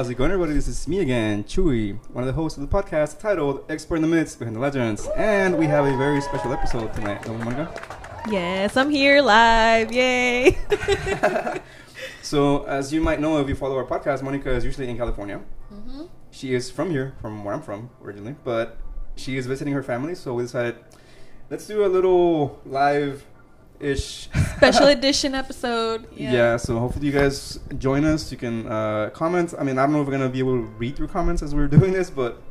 How's it going, everybody? This is me again, Chewy, one of the hosts of the podcast titled Exploring the Myths Behind the Legends. And we have a very special episode tonight. Don't we, Monica? Yes, I'm here live. Yay. So, as you might know if you follow our podcast, Monica is usually in California. Mm-hmm. She is from here, from where I'm from originally, but she is visiting her family, so we decided let's do a little live ish Special edition episode. Yeah. so hopefully you guys join us. You can uh, comment. I mean, I don't know if we're gonna be able to read through comments as we're doing this, but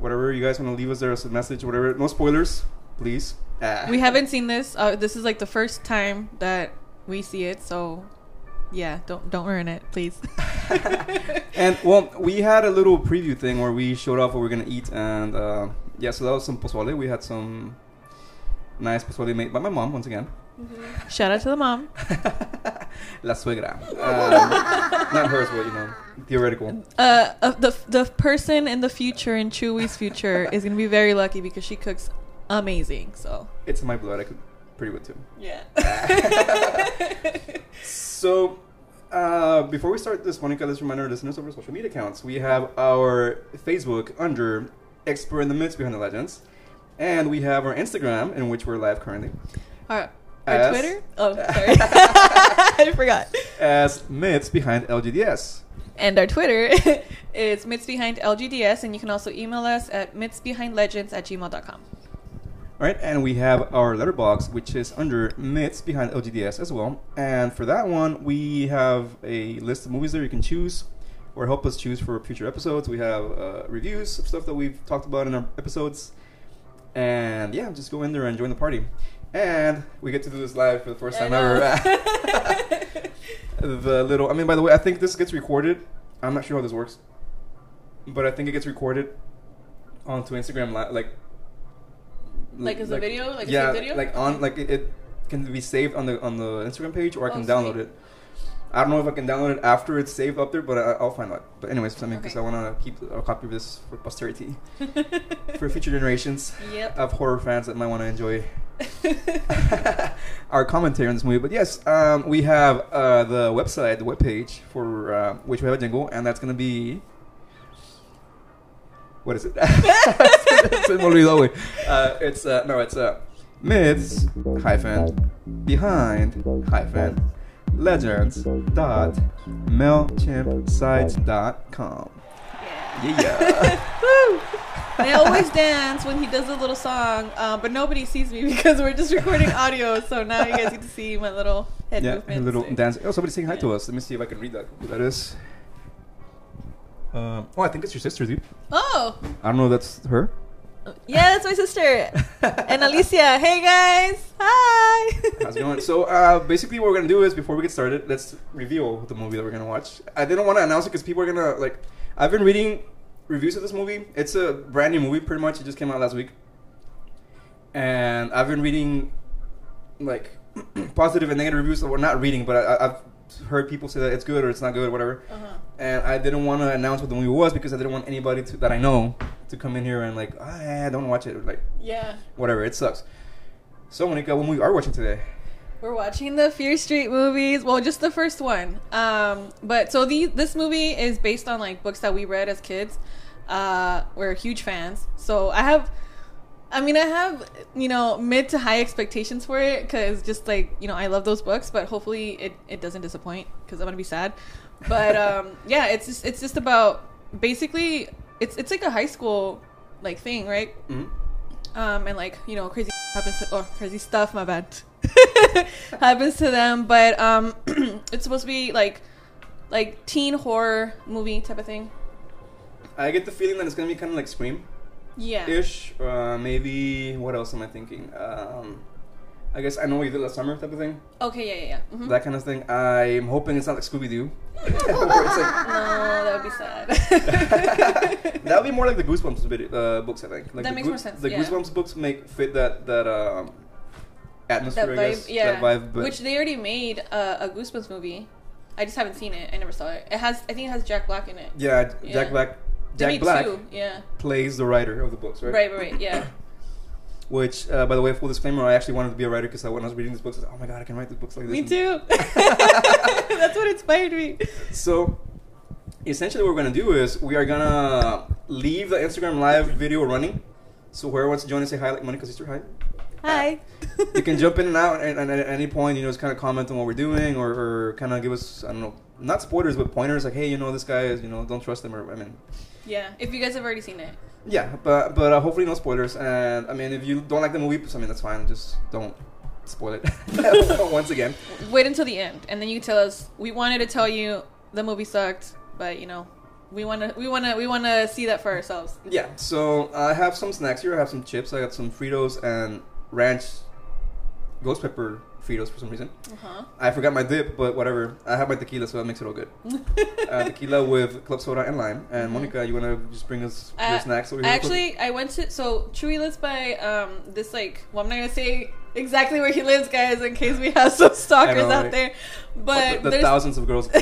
whatever you guys want to leave us there as a message, whatever. No spoilers, please. Ah. We haven't seen this. Uh, this is like the first time that we see it, so yeah, don't don't ruin it, please. and well, we had a little preview thing where we showed off what we are gonna eat, and uh, yeah, so that was some pozole. We had some nice pozole made by my mom once again. Shout out to the mom. La suegra. Um, not hers, but you know, theoretical. Uh, uh, the the person in the future in Chewy's future is gonna be very lucky because she cooks amazing. So It's in my blood. I could pretty good too. yeah. So, uh, before we start this, Monica, let's remind our listeners of our social media accounts. We have our Facebook under Exploring the Myths Behind the Legends, and we have our Instagram, in which we're live currently, Our, our As- Twitter. Oh, sorry, I forgot. as Myths Behind LGDS. And our Twitter is Myths Behind LGDS, and you can also email us at mythsbehindlegends at gmail.com. All right, and we have our Letterboxd, which is under Myths Behind LGDS as well. And for that one, we have a list of movies there you can choose or help us choose for future episodes. We have uh, reviews of stuff that we've talked about in our episodes. And yeah, just go in there and join the party. And we get to do this live for the first I time ever. the little, I mean, by the way, I think this gets recorded. I'm not sure how this works, but I think it gets recorded onto Instagram, li- like Like as a video? Like yeah, video? like on like it, it can be saved on the on the Instagram page, or I Oh, can download sweet. it. I don't know if I can download it after it's saved up there, but I, I'll find out. But anyways, I mean, because Okay. I want to keep a copy of this for posterity, for future generations Yep. of horror fans that might want to enjoy our commentary on this movie. But yes, um, we have uh, the website, the webpage for uh, which we have a jingle, and that's gonna be. What is it? Se me olvidó, güey. uh, it's uh, no, it's uh, myths hyphen behind hyphen legends dot mailchimp dot com. Yeah. Woo! I always dance when he does a little song, um, but nobody sees me because we're just recording audio. So now you guys get to see my little head yeah, movements. a little dance. Oh, somebody's saying hi to us. Let me see if I can read that. Who that is? Um, oh, I think it's your sister, dude. Oh, I don't know if that's her. Yeah, that's my sister. and Alicia. Hey guys. Hi. How's it going? So, uh, basically, what we're gonna do is before we get started, let's reveal the movie that we're gonna watch. I didn't want to announce it because people are gonna like. I've been reading reviews of this movie. It's a brand new movie, pretty much. It just came out last week, and I've been reading like positive and negative reviews. Well, not reading, but I, I've heard people say that it's good or it's not good, whatever. Uh-huh. And I didn't want to announce what the movie was because I didn't want anybody to, that I know to come in here and like, ah, don't watch it, or like Yeah. whatever. It sucks. So, Monica, what movie are we watching today? We're watching the Fear Street movies. Well, just the first one. Um, but so the this movie is based on like books that we read as kids. Uh, we're huge fans. So I have, I mean, I have you know mid to high expectations for it because just like you know I love those books, but hopefully it it doesn't disappoint because I'm gonna be sad. But um, yeah, it's just it's just about basically it's it's like a high school like thing, right? Mm-hmm. um, and like you know crazy happens to or crazy stuff my bad happens to them but um it's supposed to be like like teen horror movie type of thing I get the feeling that it's gonna be kind of like Scream yeah ish. Uh, maybe what else am I thinking? Um, I guess I know what you did last summer type of thing. okay yeah yeah, yeah. Mhm. That kind of thing. I'm hoping it's not like Scooby Doo. like no that would be sad that would be more like the Goosebumps uh, books. I think. Like That the makes more sense, The yeah. Goosebumps books make fit that that um, atmosphere. that I guess. yeah That vibe. But which they already made uh, a goosebumps movie i just haven't seen it i never saw it it has i think it has jack black in it yeah, Jack Yeah. Black. Jack Black two, yeah plays the writer of the books, right? right right yeah Which, uh, by the way, full disclaimer, I actually wanted to be a writer because when I was reading these books, I was like, oh my god, I can write these books like this. me too that's what inspired me So, essentially, what we're gonna do is we are gonna leave the Instagram live video running. So whoever wants to join and say hi, like Monica's sister, hi. Hi. you can jump in and out, and, and at any point, you know, just kind of comment on what we're doing, or, or kind of give us, I don't know, not spoilers, but pointers, like, hey, you know, this guy is, you know, don't trust him, or I mean, yeah, if you guys have already seen it. yeah, but but uh, hopefully no spoilers. And I mean, if you don't like the movie, I mean, that's fine. Just don't spoil it once again. Wait until the end, and then you tell us. We wanted to tell you the movie sucked, but you know, we want to, we want to, we want to see that for ourselves. Yeah, so I have some snacks here. I have some chips. I got some Fritos and ranch ghost pepper Fritos for some reason. Uh huh. I forgot my dip, but whatever. I have my tequila, so that makes it all good. uh, tequila with club soda and lime. And Mhm. Monica, you wanna just bring us your Uh, snacks over here? Actually, I went to so Chewy lives by um this like well I'm not gonna say exactly where he lives, guys, in case we have some stalkers know, out right? there. But But the, the thousands of girls.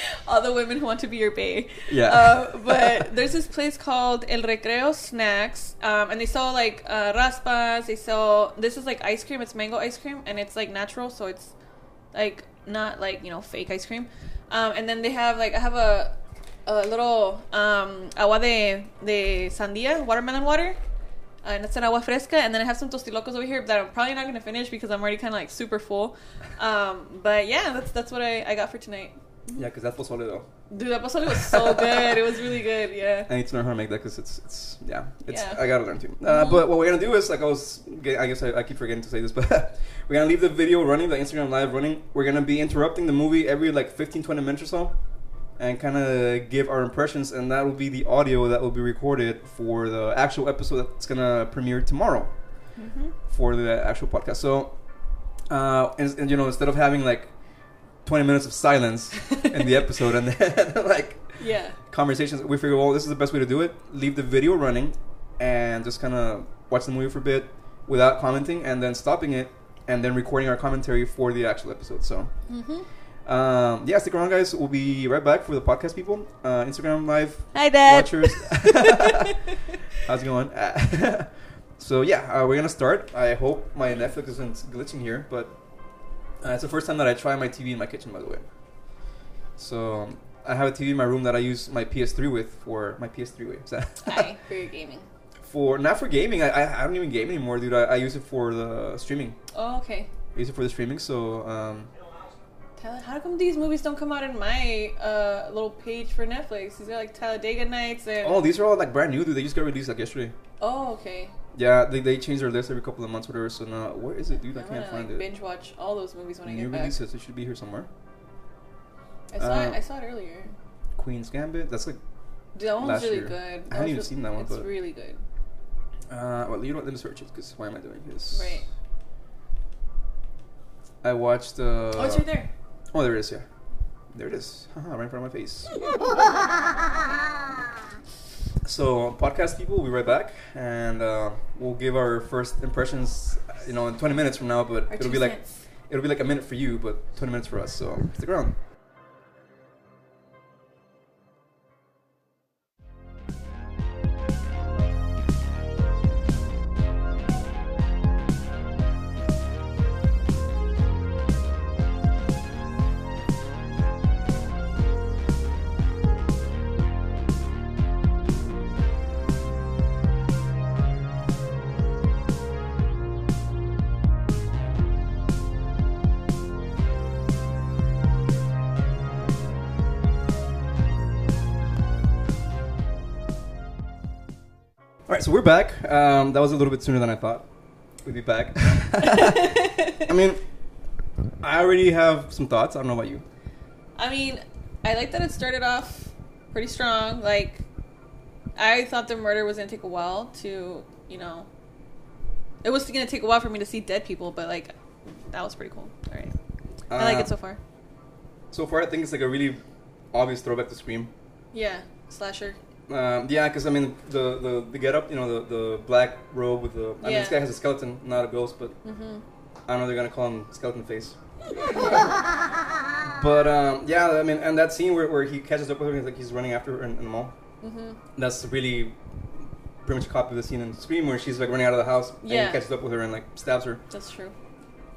all the women who want to be your bae. yeah. Uh, but there's this place called El Recreo Snacks, um, and they sell like uh, raspas. They sell this is like ice cream. It's mango ice cream, and it's like natural, so it's like not like you know fake ice cream. Um, and then they have like I have a a little um, agua de de sandía, watermelon water. Uh, and it's an agua fresca, and then I have some tostilocos over here that I'm probably not gonna finish because I'm already kind of like super full. Um, but yeah, that's that's what I, I got for tonight. Yeah, because that's pozole though. Dude, that pozole was so good. It was really good. Yeah. I need to learn how to make that because it's it's yeah it's Yeah. I gotta learn too. Uh, Mhm. But what we're gonna do is like I was I guess I, I keep forgetting to say this, but we're gonna leave the video running, the Instagram live running. We're gonna be interrupting the movie every like 15, 20 minutes or so, and kind of give our impressions, and that will be the audio that will be recorded for the actual episode that's gonna premiere tomorrow Mm-hmm. for the actual podcast. So, uh, and, and you know instead of having like. 20 minutes of silence in the episode and then like Yeah. conversations. We figured, well, this is the best way to do it. Leave the video running and just kind of watch the movie for a bit without commenting, and then stopping it and then recording our commentary for the actual episode. So, Mm-hmm. um, yeah, stick around, guys. We'll be right back for the podcast people, uh, Instagram live Hi, Dad. watchers. How's it going? so yeah, uh, we're gonna start. I hope my Netflix isn't glitching here, but uh, it's the first time that I try my TV in my kitchen, by the way. So I have a TV in my room that I use my PS3 with for my PS3 with. Hi, for your gaming. for not for gaming. I, I I don't even game anymore, dude. I, I use it for the streaming. Oh, okay. I use it for the streaming. So um, Tyler, how come these movies don't come out in my uh, little page for Netflix? He's got like Talladega Nights and. oh, these are all like brand new, dude. They just got released like yesterday. Oh, okay. Yeah, they, they change their list every couple of months, whatever. So now, where is it, dude? I I'm can't gonna find like, it. binge watch all those movies when I New get back. New releases. It should be here somewhere. I saw Uh, it. I saw it earlier. Queen's Gambit. That's like, Dude, that one's last really year. good. I haven't even re- seen that one, It's but- really good. uh, well, you know what? Let me search it because why am I doing this? Right. I watched. Uh, oh, it's right there. Oh, there it is. Yeah, there it is. Haha, right in front of my face. So, podcast people, we'll be right back, and uh, we'll give our first impressions. You know, in 20 minutes from now, but it'll be like it'll be like a minute for you, but 20 minutes for us. So stick around. Back. Um, that was a little bit sooner than I thought. We'd be back. I mean, I already have some thoughts. I don't know about you. I mean, I like that it started off pretty strong. Like, I thought the murder was gonna take a while to, you know, it was gonna take a while for me to see dead people, but like, that was pretty cool. All right, I like Uh, it so far. So far, I think it's like a really obvious throwback to Scream. Yeah, slasher. Um, yeah, because I mean the the the get up, you know, the the black robe with the. I mean, this guy has a skeleton, not a ghost, but Mm-hmm. I don't know. They're gonna call him skeleton face. but um, yeah, I mean, and that scene where, where he catches up with her, and he's like he's running after her in, in the mall. Mm-hmm. That's really pretty much a copy of the scene in Scream where she's like running out of the house and he catches up with her and like stabs her. That's true.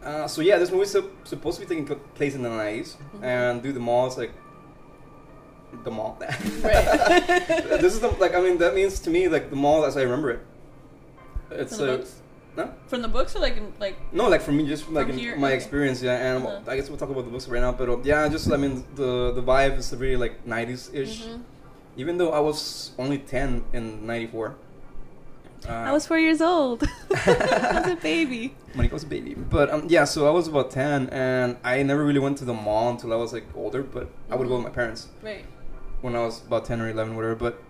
Uh, so yeah, this movie's sup- supposed to be taking place in the 90s, Mhm. and dude, the mall is like the mall. Right. this is the like I mean that means to me like the mall as I remember it. It's From the uh, books? no From the books or like in, like no like for me just like in here? my Okay. experience yeah and Uh-huh. I guess we'll talk about the books right now but uh, yeah just I mean the the vibe is really like 90s ish Mhm. even though I was only 10 in 94. Uh, I was four years old. I was a baby. Monica was a baby. But um, yeah, so I was about 10 and I never really went to the mall until I was like older, but I would go with my parents Right. When I was about 10 or 11, whatever. But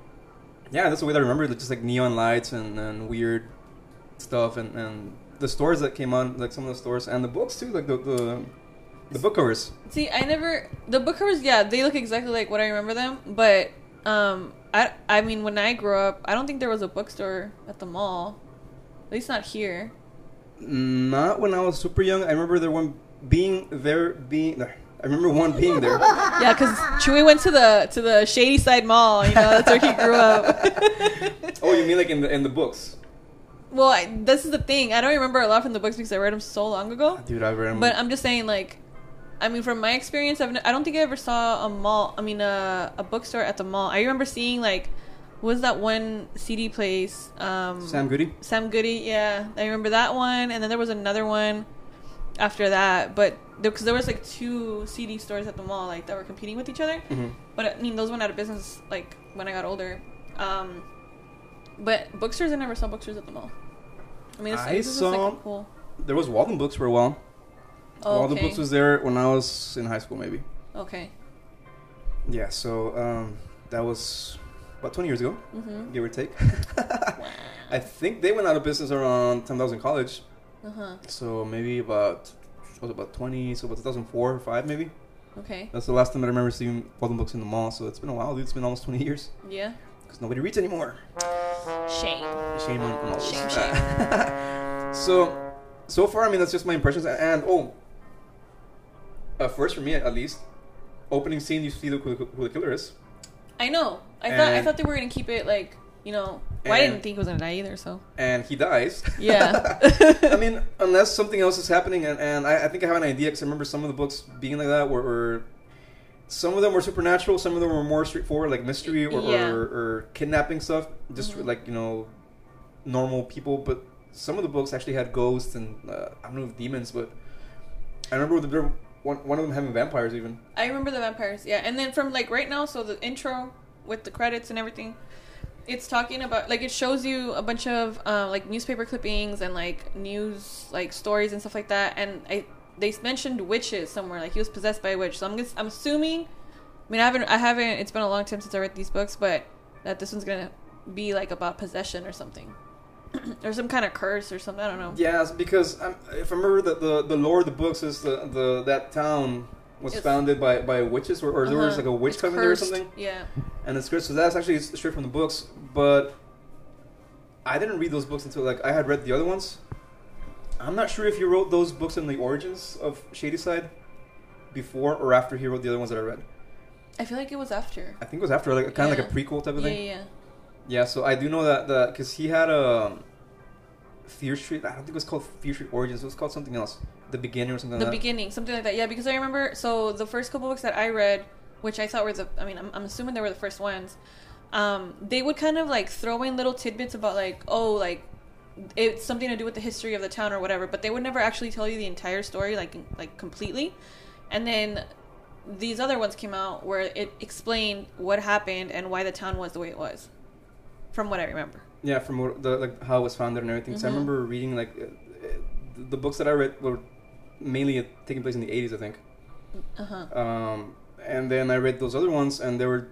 yeah, that's the way that I remember it. Just like neon lights and, and weird stuff and, and the stores that came on, like some of the stores and the books too, like the, the, the book covers. See, I never the book covers. Yeah, they look exactly like what I remember them. But um, I I mean, when I grew up, I don't think there was a bookstore at the mall. At least not here. Not when I was super young. I remember there one being there, being. I remember one being there. Yeah, because Chewy went to the to the Shadyside Mall. You know, that's where he grew up. oh, you mean like in the in the books? well, I, this is the thing. I don't remember a lot from the books because I read them so long ago. Dude, I read 'em. But I'm just saying, like, I mean, from my experience, I've, n- I don't think I ever saw a mall. I mean, a a bookstore at the mall. I remember seeing like, was that one CD place? Um, Sam Goody. Sam Goody. Yeah, I remember that one, and then there was another one after that. But because there was like two CD stores at the mall, like that were competing with each other. hmm But I mean, those went out of business like when I got older. Um, but bookstores, I never saw bookstores at the mall. I mean, this, I this is saw- like cool. There was Waldenbooks for a while. Oh, Walden okay. Books was there when I was in high school, maybe. okay. Yeah, so um, that was about 20 years ago, Mm-hmm. give or take. wow. I think they went out of business around time I was in college. Uh huh. So maybe about was about 20, so about 2004 or 5 maybe. Okay. That's the last time that I remember seeing Waldenbooks in the mall. So it's been a while, dude. It's been almost 20 years Yeah. because nobody reads anymore. Shame. Shame on, on all Shame, this. so, so far, I mean, that's just my impressions. And oh, uh, first for me at least, opening scene, you see the, who, who the killer is. I know. I thought I thought they were gonna keep it like you know. Well, I didn't think he was gonna die either. So and he dies. Yeah. I mean, unless something else is happening, and, and I, I think I have an idea because I remember some of the books being like that, where, where some of them were supernatural, some of them were more straightforward, like mystery or, Yeah. or, or kidnapping stuff, just Mhm. like you know, normal people. But some of the books actually had ghosts and uh, I don't know if demons, but I remember the, one one of them having vampires even. I remember the vampires. Yeah, and then from like right now, so the intro with the credits and everything, it's talking about like it shows you a bunch of uh, like newspaper clippings and like news like stories and stuff like that. And I they mentioned witches somewhere, like he was possessed by a witch. So I'm I'm assuming. I mean, I haven't I haven't. It's been a long time since I read these books, but that this one's gonna be like about possession or something, or some kind of curse or something. I don't know. Yeah, because um, if I remember the, the the lore of the books is the, the that town was It's- founded by, by witches or, or there was Uh-huh. like a witch It's coven there or something. Yeah. and it's good. So that's actually straight from the books. But I didn't read those books until like I had read the other ones. I'm not sure if he wrote those books in the origins of Shadyside before or after he wrote the other ones that I read. I feel like it was after. I think it was after, like kind of Yeah. like a prequel type of thing. yeah, yeah. Yeah, so I do know that that because he had a Fear Street. I don't think it was called Fear Street Origins. It was called something else. The beginning or something. the like that. beginning, something like that. Yeah, because I remember. So the first couple books that I read, which I thought were the, I mean, I'm, I'm assuming they were the first ones. Um, they would kind of like throw in little tidbits about like, oh, like it's something to do with the history of the town or whatever, but they would never actually tell you the entire story, like like completely. And then these other ones came out where it explained what happened and why the town was the way it was, from what I remember. Yeah, from what, the like how it was founded and everything. So I Mhm. remember reading like uh, the books that I read were mainly taking place in the 80s, I think. Uh huh. Um, and then I read those other ones, and they were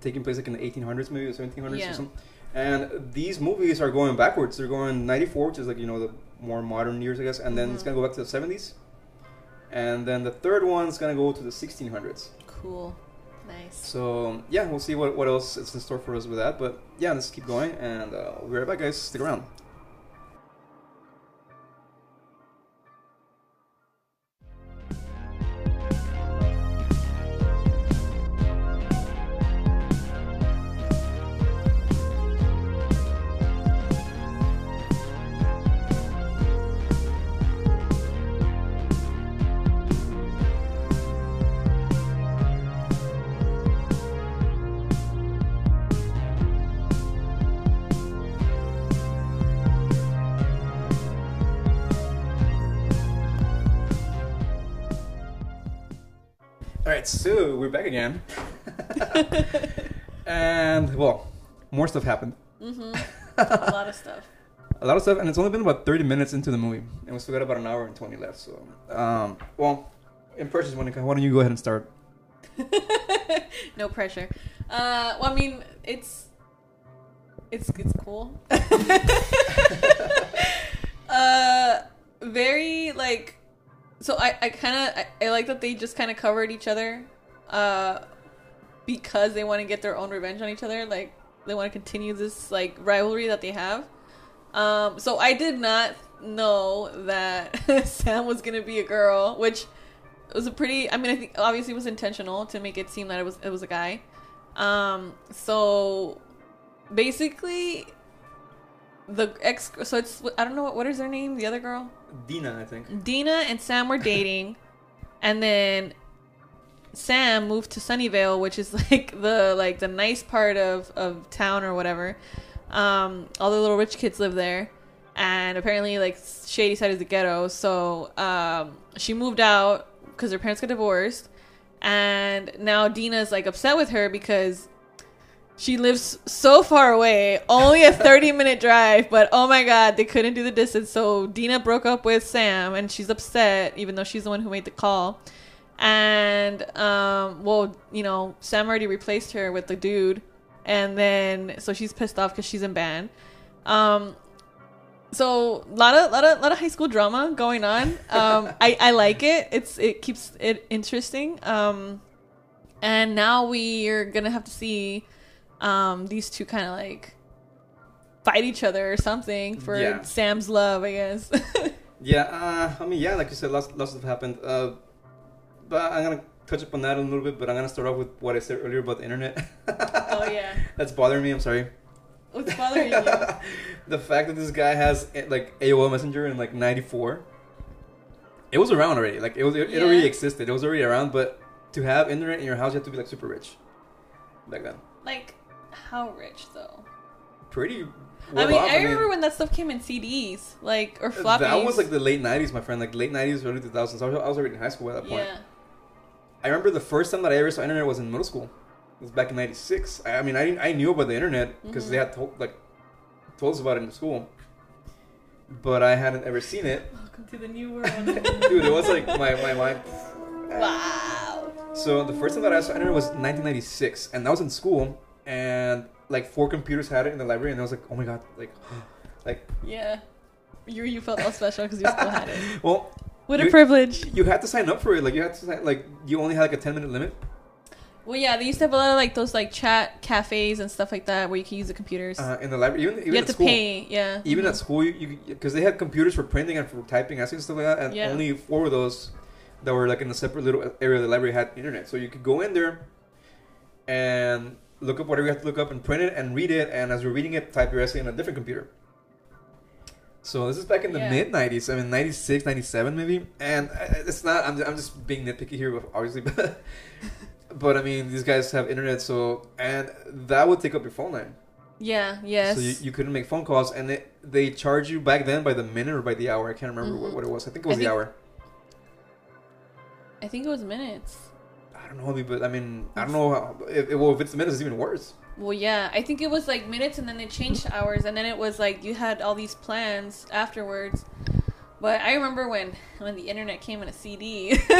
taking place like in the 1800s, maybe the 1700s Yeah. or something. And these movies are going backwards. They're going 94, which is like you know the more modern years, I guess, and then it's Mhm. gonna go back to the 70s. And then the third one's gonna go to the 1600s. Cool. Nice. So yeah, we'll see what, what else is in store for us with that. But yeah, let's keep going, and uh, we'll be right back, guys. Stick around. We're back again, and well, more stuff happened. hmm A lot of stuff. A lot of stuff, and it's only been about thirty minutes into the movie, and we still got about an hour and twenty left. So, um, well, impressions, Monica. Why don't you go ahead and start? no pressure. Uh, well, I mean, it's it's it's cool. uh, very like. So I I kind of I, I like that they just kind of covered each other, uh, because they want to get their own revenge on each other. Like they want to continue this like rivalry that they have. Um, so I did not know that Sam was gonna be a girl, which was a pretty. I mean, I think obviously it was intentional to make it seem that it was it was a guy. Um, so basically, the ex. So it's I don't know what, what is her name. The other girl, Deena, I think. Deena and Sam were dating, and then Sam moved to Sunnyvale, which is like the like the nice part of of town or whatever. Um, all the little rich kids live there, and apparently like Shadyside is the ghetto. So um, she moved out because her parents got divorced, and now Deena's like upset with her because she lives so far away, only a 30 minute drive, but oh my god, they couldn't do the distance. So Deena broke up with Sam and she's upset, even though she's the one who made the call. And, um, well, you know, Sam already replaced her with the dude. And then, so she's pissed off because she's in band. Um, so a lot of lot of lot of high school drama going on. Um, I I like it. It's it keeps it interesting. Um, and now we are gonna have to see um these two kind of like fight each other or something for Yeah. Sam's love, I guess. Yeah, uh, I mean, yeah, like you said, lots, lots of stuff happened. Uh, but I'm gonna touch upon that a little bit. But I'm gonna start off with what I said earlier about the internet. oh yeah, That's bothering me. I'm sorry. what's bothering you? the fact that this guy has eh, like AOL Messenger in like '94. It was around already. Like it was, it, it already existed. It was already around. But to have internet in your house, you have to be like super rich. Back then, Like how rich though? pretty. I mean, off. I remember when that stuff came in CDs, like or floppies. that was like the late '90s, my friend. Like late '90s, early 2000s. I was, I was already in high school at that point. yeah. I remember the first time that I ever saw internet was in middle school. It was back in '96. I, I mean, I didn't, I knew about the internet because Mhm. they had told like told us about it in school, but I hadn't ever seen it. Welcome to the new world. Dude, it was like my my mind. wow. So the first time that I saw internet was 1996, and I was in school, and like four computers had it in the library, and I was like, oh my god, like, like, Yeah. You you felt all special because you still had it. well, What a You- privilege. you had to sign up for it. Like you had to sign, like you only had like a 10 minute limit. Well, yeah, they used to have a lot of like those like chat cafes and stuff like that where you can use the computers. Uh, in the library, even, even you at have to school. pay, yeah. even Mhm. at school, you because they had computers for printing and for typing essays and stuff like that, and Yeah. only four of those that were like in a separate little area of the library had internet. So you could go in there and look up whatever you have to look up and print it and read it, and as you're reading it, type your essay on a different computer. So this is back in the Yeah. mid '90s. I mean, '96, '97 maybe, and it's not. I'm, I'm just being nitpicky here, obviously, but but I mean, these guys have internet, so and that would take up your phone line. Yeah, yes. So you, you couldn't make phone calls, and it, they charge you back then by the minute or by the hour. I can't remember what, Mhm. what it was. I think it was I the think- hour. I think it was minutes. I don't know, but I mean, I don't know. How, if, well, if it's minutes, it's even worse. Well, yeah, I think it was like minutes, and then they changed hours, and then it was like you had all these plans afterwards. But I remember when when the internet came in a CD,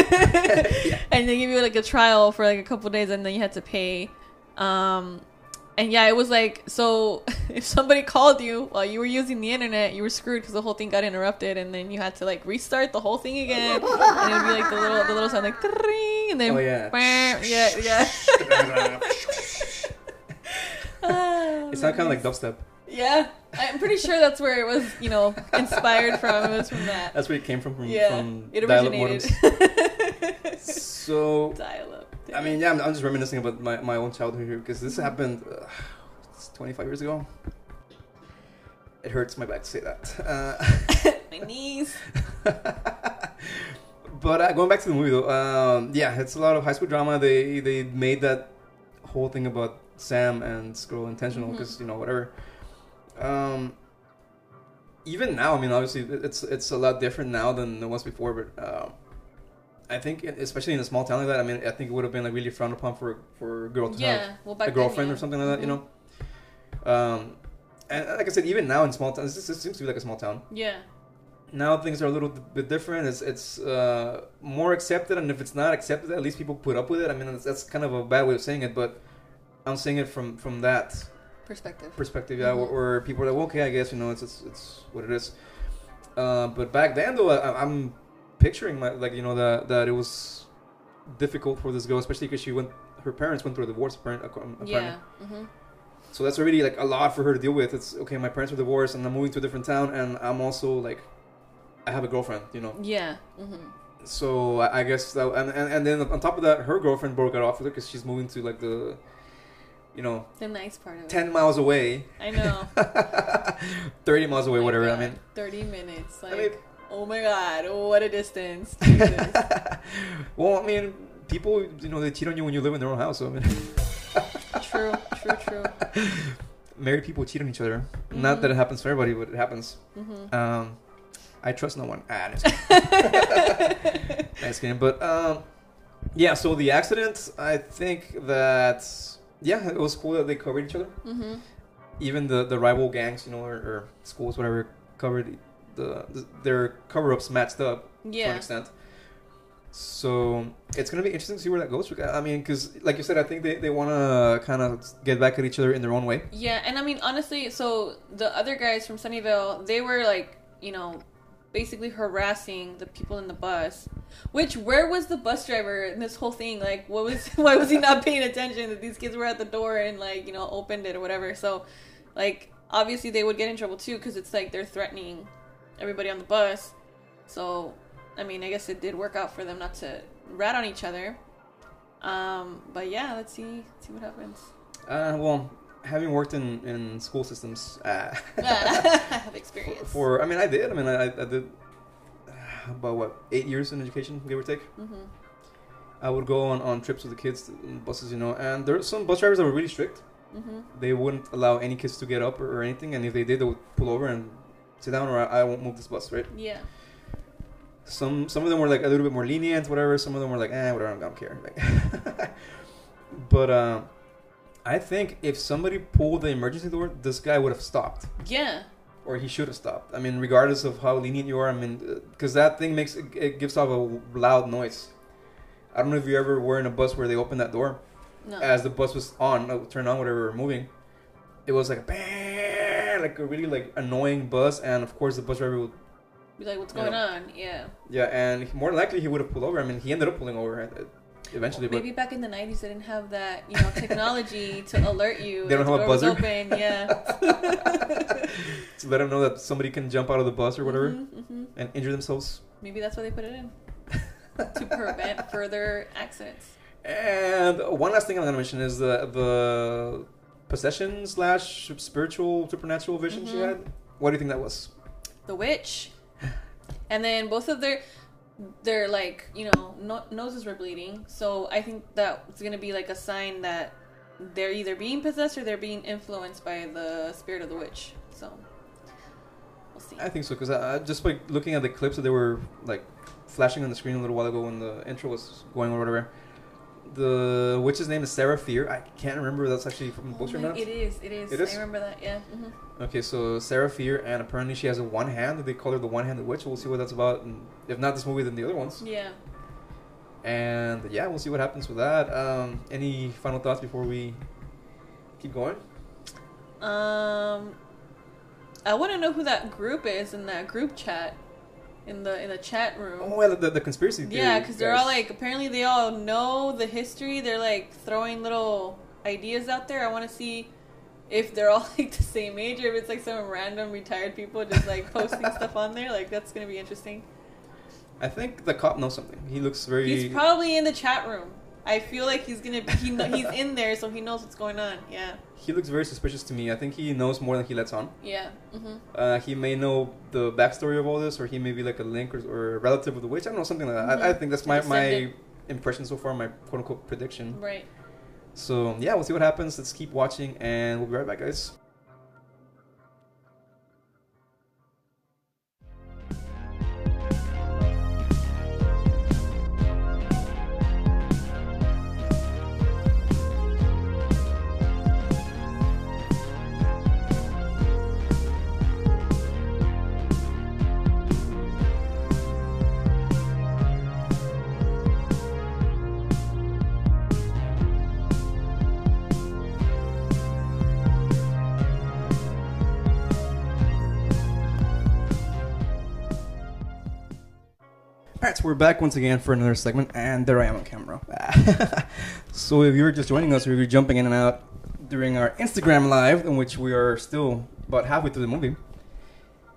and they give you like a trial for like a couple days, and then you had to pay. Um, and yeah, it was like so. If somebody called you while you were using the internet, you were screwed because the whole thing got interrupted, and then you had to like restart the whole thing again, and it would be like the little the little sound like and then Oh, yeah. yeah yeah. It sounded kind of like dubstep. yeah, I'm pretty sure that's where it was, you know, inspired from. It was from that. That's where it came from. From, yeah, from it dial-up originated. So Dial up. I mean, yeah, I'm, I'm just reminiscing about my, my own childhood here because this happened uh, 25 years ago. It hurts my back to say that. Uh, my knees. but uh, going back to the movie though, um, yeah, it's a lot of high school drama. They they made that whole thing about Sam and Scroll intentional because you know whatever. Um, even now, I mean, obviously it's it's a lot different now than it was before, but uh, I think, especially in a small town like that, I mean, I think it would have been like really frowned upon for for a girl to have Well, a girlfriend then, yeah. or something like that, you Mhm. know. Um, and like I said, even now in small towns, this, this seems to be like a small town. Yeah. Now things are a little bit different. It's it's uh, more accepted, and if it's not accepted, at least people put up with it. I mean, that's, that's kind of a bad way of saying it, but I'm saying it from from that Perspective. perspective, yeah, Mhm. where, people are like, well, okay, I guess you know, it's it's, it's what it is. Uh, but back then, though, I, I'm picturing my like you know that that it was difficult for this girl, especially because she went, her parents went through a divorce, apparent- apparently. Yeah. hmm So that's already like a lot for her to deal with. It's okay, my parents were divorced, and I'm moving to a different town, and I'm also like, I have a girlfriend, you know. Yeah. hmm So I I guess that, and, and and then on top of that, her girlfriend broke it off with her because she's moving to like the, you know, The nice part of it. ten miles away, I know. thirty miles away, My whatever. I God, mean, 30 minutes. Like, mean- oh my god, what a distance. Well, I mean, people, you know, they cheat on you when you live in their own house. So I mean, true, true, true. married people cheat on each other. Not Mhm. that it happens for everybody, but it happens. hmm Um, I trust no one. Ah. Just kidding. But um, yeah. So the accident, I think that yeah, it was cool that they covered each other. hmm Even the the rival gangs, you know, or, or schools, whatever, covered the, the their cover ups matched up to an extent. So it's gonna be interesting to see where that goes. I mean, because like you said, I think they, they want to kind of get back at each other in their own way. Yeah, and I mean honestly, so the other guys from Sunnyvale, they were like, you know, basically harassing the people in the bus. Which where was the bus driver in this whole thing? Like, what was why was he not paying attention that these kids were at the door and like you know opened it or whatever? So, like obviously they would get in trouble too because it's like they're threatening everybody on the bus. So, I mean, I guess it did work out for them not to rat on each other. Um, but yeah, let's see see what happens. Uh, well, having worked in, in school systems, uh, I have experience. for I mean, I did. I mean, I, I did uh, about what eight years in education, give or take. hmm I would go on, on trips with the kids, buses, you know, and there were some bus drivers that were really strict. hmm They wouldn't allow any kids to get up or, or anything, and if they did, they would pull over and sit down, or I, I won't move this bus, right? Yeah. Some some of them were like a little bit more lenient, whatever. Some of them were like, eh, whatever, I don't care. Like, but um, I think if somebody pulled the emergency door, this guy would have stopped, Yeah. or he should have stopped. I mean, regardless of how lenient you are, I mean, because that thing makes it, gives off a loud noise. I don't know if you ever were in a bus where they opened that door No. as the bus was on, uh, turned on, whatever, we were moving. It was like a bang, like a really like annoying buzz, and of course the bus driver would Be like, what's going on? Yeah. Yeah, and more likely he would have pulled over. I mean, he ended up pulling over eventually, Maybe back in the '90s, they didn't have that, you know, technology to alert you. They don't have a buzzer? Open. Yeah. to let them know that somebody can jump out of the bus or whatever Mhm, mhm. and injure themselves. Maybe that's why they put it in to prevent further accidents. And one last thing I'm gonna mention is the the possession slash spiritual supernatural vision she Mhm. had. What do you think that was? The witch, and then both of their their like you know no- noses were bleeding. So I think that's gonna be like a sign that they're either being possessed or they're being influenced by the spirit of the witch. So we'll see. I think so because I, uh, I just by looking at the clips that they were like flashing on the screen a little while ago when the intro was going or whatever. The witch's name is Sarah Fier. I can't remember if that's actually from the books or Oh my- not. It is. It is. It is? I remember that. Yeah. hmm Okay, so Sarah Fier, and apparently she has a one hand. They call her the one-handed witch. We'll see what that's about. And if not this movie, then the other ones. Yeah. And yeah, we'll see what happens with that. Um, any final thoughts before we keep going? Um, I want to know who that group is in that group chat, in the in the chat room. Oh, well, the, the conspiracy theory. yeah, because they're all like apparently they all know the history. They're like throwing little ideas out there. I want to see if they're all like the same age or if it's like some random retired people just like posting stuff on there. Like that's gonna be interesting. I think the cop knows something. He looks very. He's probably in the chat room. I feel like he's gonna be. He, he's in there, so he knows what's going on. Yeah. He looks very suspicious to me. I think he knows more than he lets on. Yeah. hmm Uh, he may know the backstory of all this, or he may be like a link or, or a relative of the witch. I don't know, something like that. I, I Mhm. think that's my, my impression so far, my quote unquote prediction. Right. So, yeah, we'll see what happens. Let's keep watching, and we'll be right back, guys. Right, so we're back once again for another segment, and there I am on camera. so if you're just joining us, you're jumping in and out during our Instagram live, in which we are still about halfway through the movie,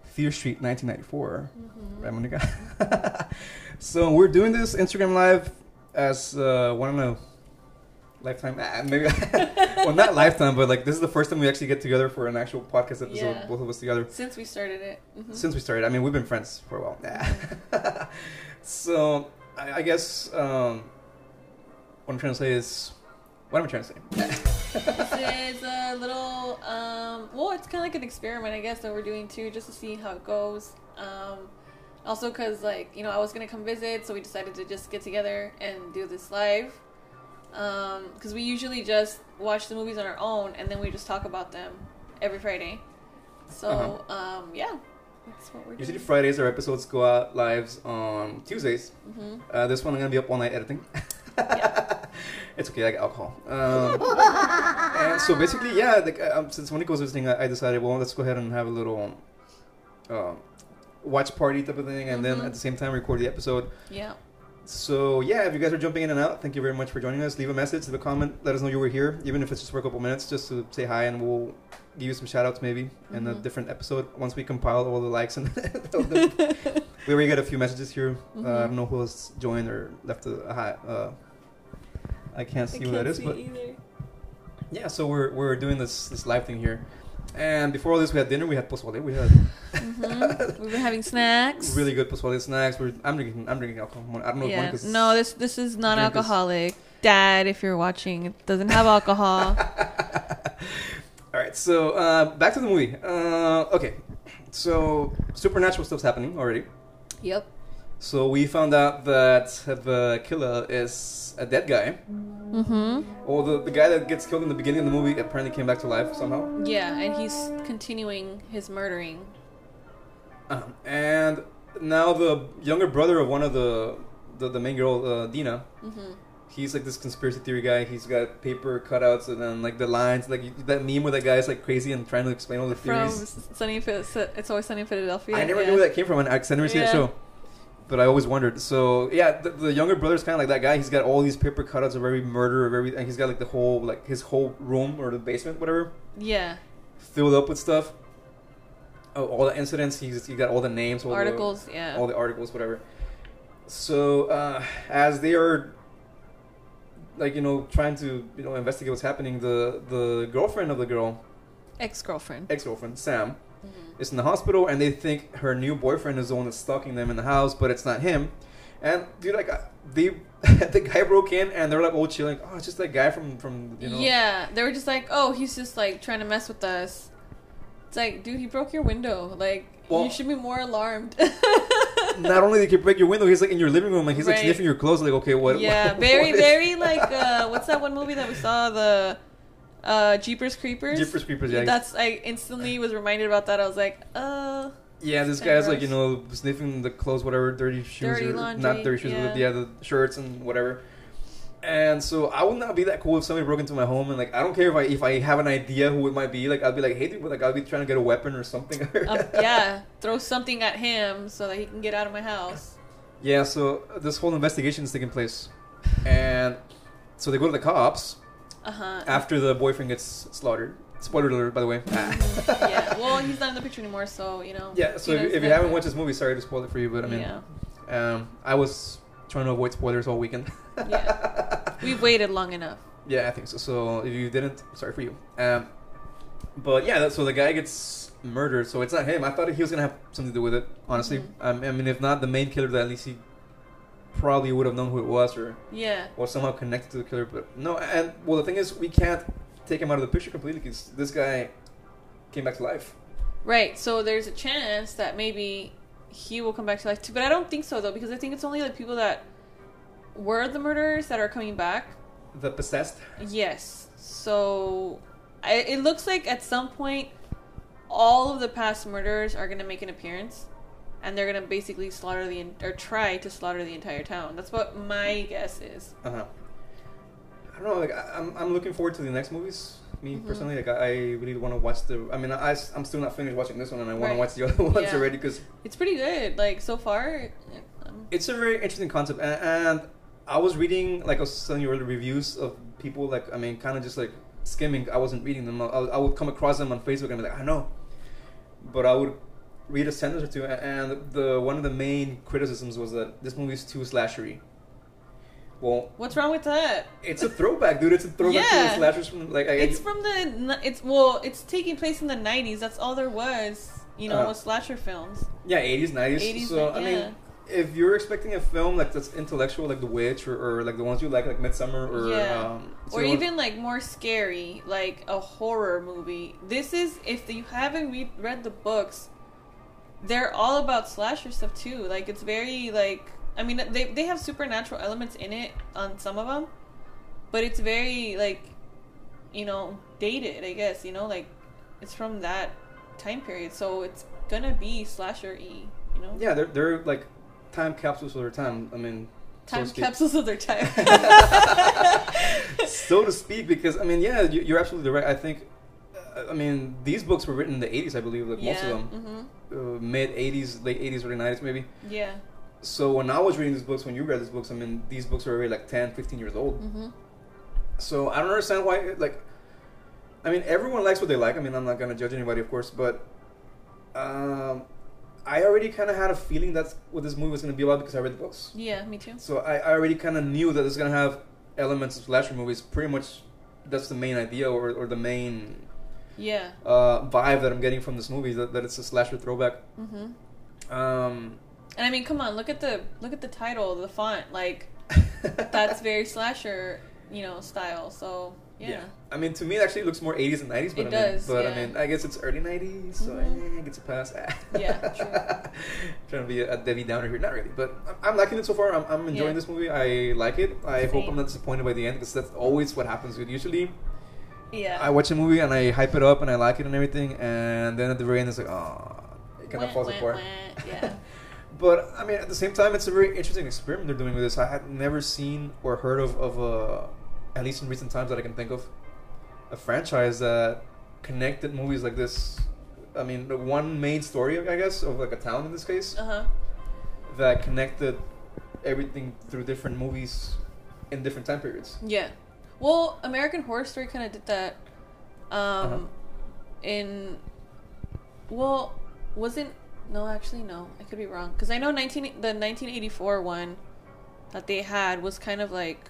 Fear Street 1994, Mm-hmm. right, Monica? so we're doing this Instagram live as uh, one of a lifetime, ah, maybe, well, not lifetime, but like this is the first time we actually get together for an actual podcast episode, Yeah. both of us together Since we started it. Mhm. since we started. I mean, we've been friends for a while. Yeah. so I, I guess um, what I'm trying to say is, what am I trying to say? this is a little um well it's kind of like an experiment i guess that we're doing too just to see how it goes um also because like you know i was gonna come visit so we decided to just get together and do this live um because we usually just watch the movies on our own and then we just talk about them every friday so um yeah that's what we're Usually doing Fridays our episodes go out lives on Tuesdays. hmm Uh, this one I'm gonna be up all night editing. Yeah. it's okay, I got alcohol. Um, and so basically, yeah, like, um, since Monique was visiting, I, I decided, well, let's go ahead and have a little um, watch party type of thing, and then Mhm. at the same time record the episode. yeah So yeah, if you guys are jumping in and out, thank you very much for joining us. Leave a message, leave a comment, let us know you were here, even if it's just for a couple minutes, just to say hi, and we'll give you some shout outs maybe in a Mhm. different episode once we compile all the likes and we already got a few messages here. Uh, I Mhm. don't know who else joined or left a, hi. Uh, I can't see I who that is, but either. yeah. So we're we're doing this this live thing here, and before all this, we had dinner. We had pozole. We had Mhm. We've been having snacks. really good pozole snacks. We're, I'm drinking I'm drinking alcohol. I don't know if Yeah. Monica's No, this this is- non-alcoholic. Dad, if you're watching, it doesn't have alcohol. All right, so uh, back to the movie. Uh, okay, so supernatural stuff's happening already. yep. So we found out that the killer is a dead guy. Mm-hmm. Well, the, the guy that gets killed in the beginning of the movie apparently came back to life somehow. Yeah, and he's continuing his murdering. Um, and now the younger brother of one of the the, the main girl, uh, Deena, Mm-hmm. he's like this conspiracy theory guy. He's got paper cutouts and then like the lines, like that meme where that guy's like crazy and trying to explain all the From theories. Sunny, it's always Sunny in Philadelphia. I never yeah. knew where that came from, and I never seen that Yeah. show. But I always wondered. So yeah, the, the younger brother's kind of like that guy. He's got all these paper cutouts of every murder of every, and he's got like the whole like his whole room or the basement, whatever, Yeah, filled up with stuff. Oh, all the incidents. He's he got all the names, all articles. the, yeah. all the articles, whatever. So uh, as they are like you know trying to you know investigate what's happening, the the girlfriend of the girl, Ex-girlfriend. ex girlfriend Sam. Is in the hospital and they think her new boyfriend is the one that's stalking them in the house, but it's not him. And dude, like they, the guy broke in and they're like all chilling. Oh, it's just that guy from from you know. Yeah, they were just like, oh, he's just like trying to mess with us. It's like, dude, he broke your window. Like, Well- you should be more alarmed. Not only did he break your window, he's like in your living room, like he's like sniffing your clothes. Like, okay, what? yeah, what- very, what very like uh, what's that one movie that we saw? The uh, Jeepers Creepers. Jeepers Creepers, yeah. That's I instantly was reminded about that. I was like, uh, Yeah, this guy's like you know sniffing the clothes, whatever, dirty shoes, Dirty or laundry, not dirty shoes, yeah. but yeah, the shirts and whatever. And so I would not be that cool if somebody broke into my home and like I don't care if I if I have an idea who it might be. Like I'd be like, hey, dude, like I'd be trying to get a weapon or something. um, yeah, throw something at him so that he can get out of my house. Yeah, so this whole investigation is taking place, and so they go to the cops Uh huh. after the boyfriend gets slaughtered. Spoiler alert, by the way. yeah. Well, he's not in the picture anymore, so you know. yeah. So if, you- if you haven't watched this movie, sorry to spoil it for you, but I mean, yeah, um, I was trying to avoid spoilers all weekend. Yeah. we've waited long enough. Yeah, I think so. So if you didn't, sorry for you. Um, but yeah, so the guy gets murdered. So it's not him. I thought he was gonna have something to do with it. Honestly, Mhm. um, I mean, if not the main killer, then at least he probably would have known who it was, or Yeah. or somehow connected to the killer. But no, and well, the thing is, we can't take him out of the picture completely because this guy came back to life. Right. So there's a chance that maybe he will come back to life too, but I don't think so though because I think it's only the people that were the murderers that are coming back. The possessed. Yes. So I, it looks like at some point all of the past murderers are going to make an appearance and they're going to basically slaughter the or try to slaughter the entire town. That's what my guess is. Uh huh. I don't know. Like I, I'm, I'm looking forward to the next movies. Me Mhm. personally, like I, I really want to watch the. I mean, I, am still not finished watching this one, and I want Right. to watch the other ones Yeah. already because It's pretty good. Like so far, I'm. It's a very interesting concept, and, and I was reading, like I was telling you earlier, reviews of people, like I mean, kind of just like skimming. I wasn't reading them. I, I would come across them on Facebook and be like, I know, but I would read a sentence or two, and the one of the main criticisms was that this movie is too slashery. Well, What's wrong with that? it's a throwback, dude. It's a throwback to Yeah. the slashers from like. I, It's from the. It's well. It's taking place in the '90s. That's all there was. You know, Uh, with slasher films. Yeah, eighties, nineties. 80s, So like, I yeah. mean, if you're expecting a film like that's intellectual, like The Witch, or, or like the ones you like, like Midsommar, or Yeah. um, or even like more scary, like a horror movie. This is if you haven't re- read the books, they're all about slasher stuff too. Like it's very like I mean they they have supernatural elements in it on some of them, but it's very like you know dated. I guess you know like it's from that time period, so it's gonna be slasher y. You know, yeah, they're they're like time capsules of their time. I mean, time speak. capsules of their time. so to speak, because I mean, yeah, you- you're absolutely right. I think, uh, I mean, these books were written in the '80s, I believe, like most of them, hmm uh, mid '80s, late '80s, early '90s, maybe. Yeah. So when I was reading these books, when you read these books, I mean, these books were already like 10, 15 years old. hmm So I don't understand why. Like, I mean, everyone likes what they like. I mean, I'm not gonna judge anybody, of course, but um, I already kind of had a feeling that's what this movie was gonna be about because I read the books. Yeah, me too. So I, I already kind of knew that it's gonna have elements of slasher movies. Pretty much, that's the main idea or, or the main Yeah. uh, vibe that I'm getting from this movie. That, that it's a slasher throwback. hmm Um, And I mean, come on, look at the look at the title, the font. Like that's very slasher, you know, style. So yeah. I mean, to me, it actually looks more 80s and 90s. But It I mean, does, But I mean, I guess it's early 90s, so Mhm. eh, it gets a pass. Yeah, true. Trying to be a, a Debbie Downer here, not really, but I'm, I'm liking it so far. I'm, I'm enjoying Yeah. this movie. I like it. I hope I'm not disappointed by the end because that's always what happens. With usually, Yeah. I watch a movie and I hype it up and I like it and everything, and then at the very end, it's like, oh, it kind of falls wah, apart. wah. Yeah. But I mean, at the same time, it's a very interesting experiment they're doing with this. I had never seen or heard of of a, at least in recent times that I can think of, a franchise that connected movies like this. I mean, the one main story, I guess, of like a town in this case, Uh huh. that connected everything through different movies in different time periods. Yeah. Well, American Horror Story kind of did that. Um, Uh-huh. in well, wasn't no actually no I could be wrong because I know nineteen the nineteen eighty four one that they had was kind of like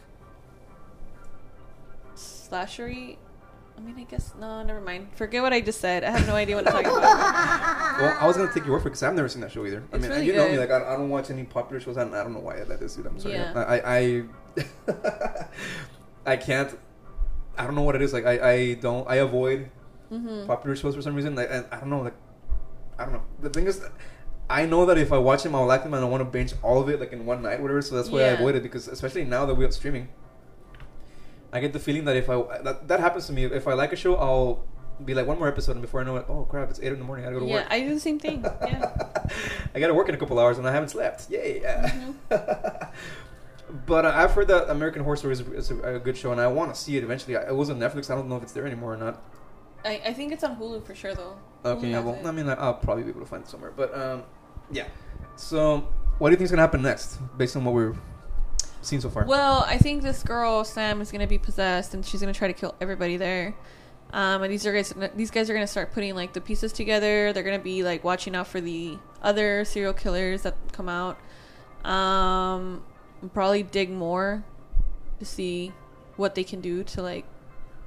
slashery. I mean, I guess no, never mind. Forget what I just said. I have no idea what I'm talking about. Well, I was gonna take your word for it because I've never seen that show either. I It's mean, really you know me, like I, I don't watch any popular shows. I don't, I don't know why that is, dude. I'm sorry. Yeah. I, I, I can't. I don't know what it is. Like I, I don't. I avoid hmm popular shows for some reason. Like, and I don't know. Like I don't know. The thing is, I know that if I watch them, I'll like them, and I want to binge all of it like in one night, whatever. So that's why I avoid it because, especially now that we have streaming, I get the feeling that if I that, that happens to me, if I like a show, I'll be like one more episode, and before I know it, oh crap, it's eight in the morning. I gotta go to Yeah, work. I do the same thing. Yeah. I gotta work in a couple hours, and I haven't slept. Yay! Mhm. but uh, I've heard that American Horror Story is, is a, a good show, and I want to see it eventually. I, it was on Netflix. I don't know if it's there anymore or not. I, I think it's on Hulu for sure though. Okay, Hulu yeah, well, it. I mean, I'll probably be able to find it somewhere. But um, yeah. So, what do you think is gonna happen next, based on what we've seen so far? Well, I think this girl Sam is gonna be possessed, and she's gonna try to kill everybody there. Um, and these are guys. These guys are gonna start putting like the pieces together. They're gonna be like watching out for the other serial killers that come out. Um, and probably dig more to see what they can do to like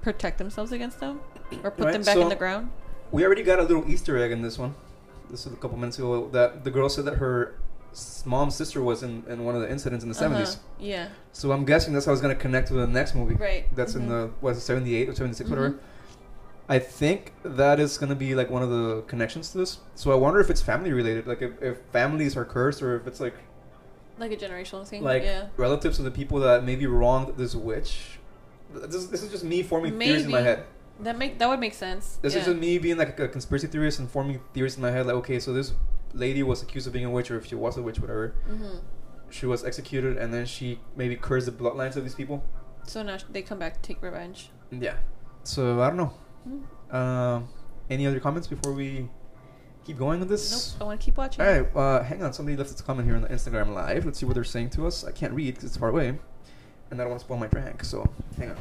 protect themselves against them, or put Right, them back so- in the ground. we already got a little Easter egg in this one. This was a couple minutes ago. That the girl said that her mom's sister was in, in one of the incidents in the 70s Uh-huh. Yeah. So I'm guessing that's how it's gonna connect to the next movie. Right. That's in Mhm. the what is it, 78 or 76, Mhm. whatever. I think that is gonna be like one of the connections to this. So I wonder if it's family related, like if, if families are cursed, or if it's like Like a generational thing. like yeah. relatives of the people that maybe wronged this witch. This, this is just me forming theories in my head. That make that would make sense. This yeah. is just me being like a conspiracy theorist and forming theories in my head. Like, okay, so this lady was accused of being a witch, or if she was a witch, whatever. hmm She was executed, and then she maybe cursed the bloodlines of these people. So now they come back to take revenge. Yeah. So I don't know. Hmm. Um, any other comments before we keep going with this? Nope. I want to keep watching. All right, uh, hang on. Somebody left us a comment here on the Instagram live. Let's see what they're saying to us. I can't read because it's far away, and I don't want to spoil my drink. So hang on.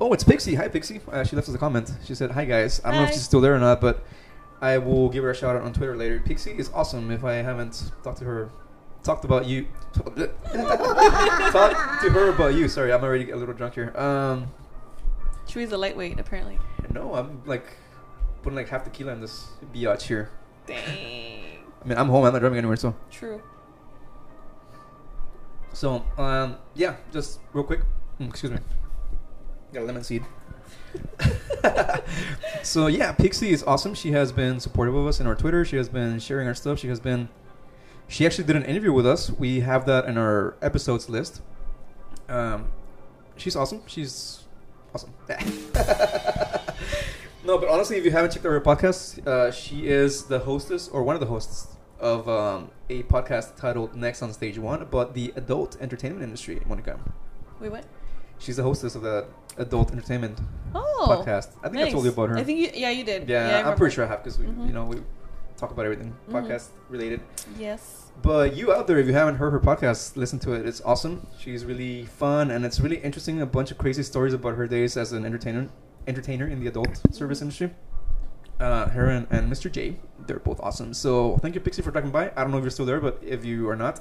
Oh, it's Pixie. Hi, Pixie. Uh, she left us a comment. She said, "Hi guys. I don't know if she's still there or not, but I will give her a shout out on Twitter later. Pixie is awesome. If I haven't talked to her, talked about you, talked to her about you. Sorry, I'm already a little drunk here. Um, Chewy's a lightweight, apparently. no, I'm like putting like half tequila in this biatch here. Dang. I mean, I'm home. I'm not driving anywhere, so." True. So, um, yeah, just real quick. Mm, excuse me. Got a lemon seed. so yeah, Pixie is awesome. She has been supportive of us in our Twitter. She has been sharing our stuff. She has been. She actually did an interview with us. We have that in our episodes list. Um, she's awesome. She's awesome. no, but honestly, if you haven't checked out her podcast, uh, she is the hostess or one of the hosts of um, a podcast titled Next on Stage One about the adult entertainment industry. Monica, Wait, what? she's the hostess of the adult entertainment Oh. podcast. I think I told you about her. I think you, yeah, you did. yeah, I I'm pretty sure I have because we, Mhm. you know, we talk about everything Mhm. podcast related. Yes. But you out there, if you haven't heard her podcast, listen to it. It's awesome. She's really fun and it's really interesting. A bunch of crazy stories about her days as an entertainer, entertainer in the adult service industry. Uh, her and, and Mr. J, they're both awesome. So thank you, Pixie, for dropping by. I don't know if you're still there, but if you are not,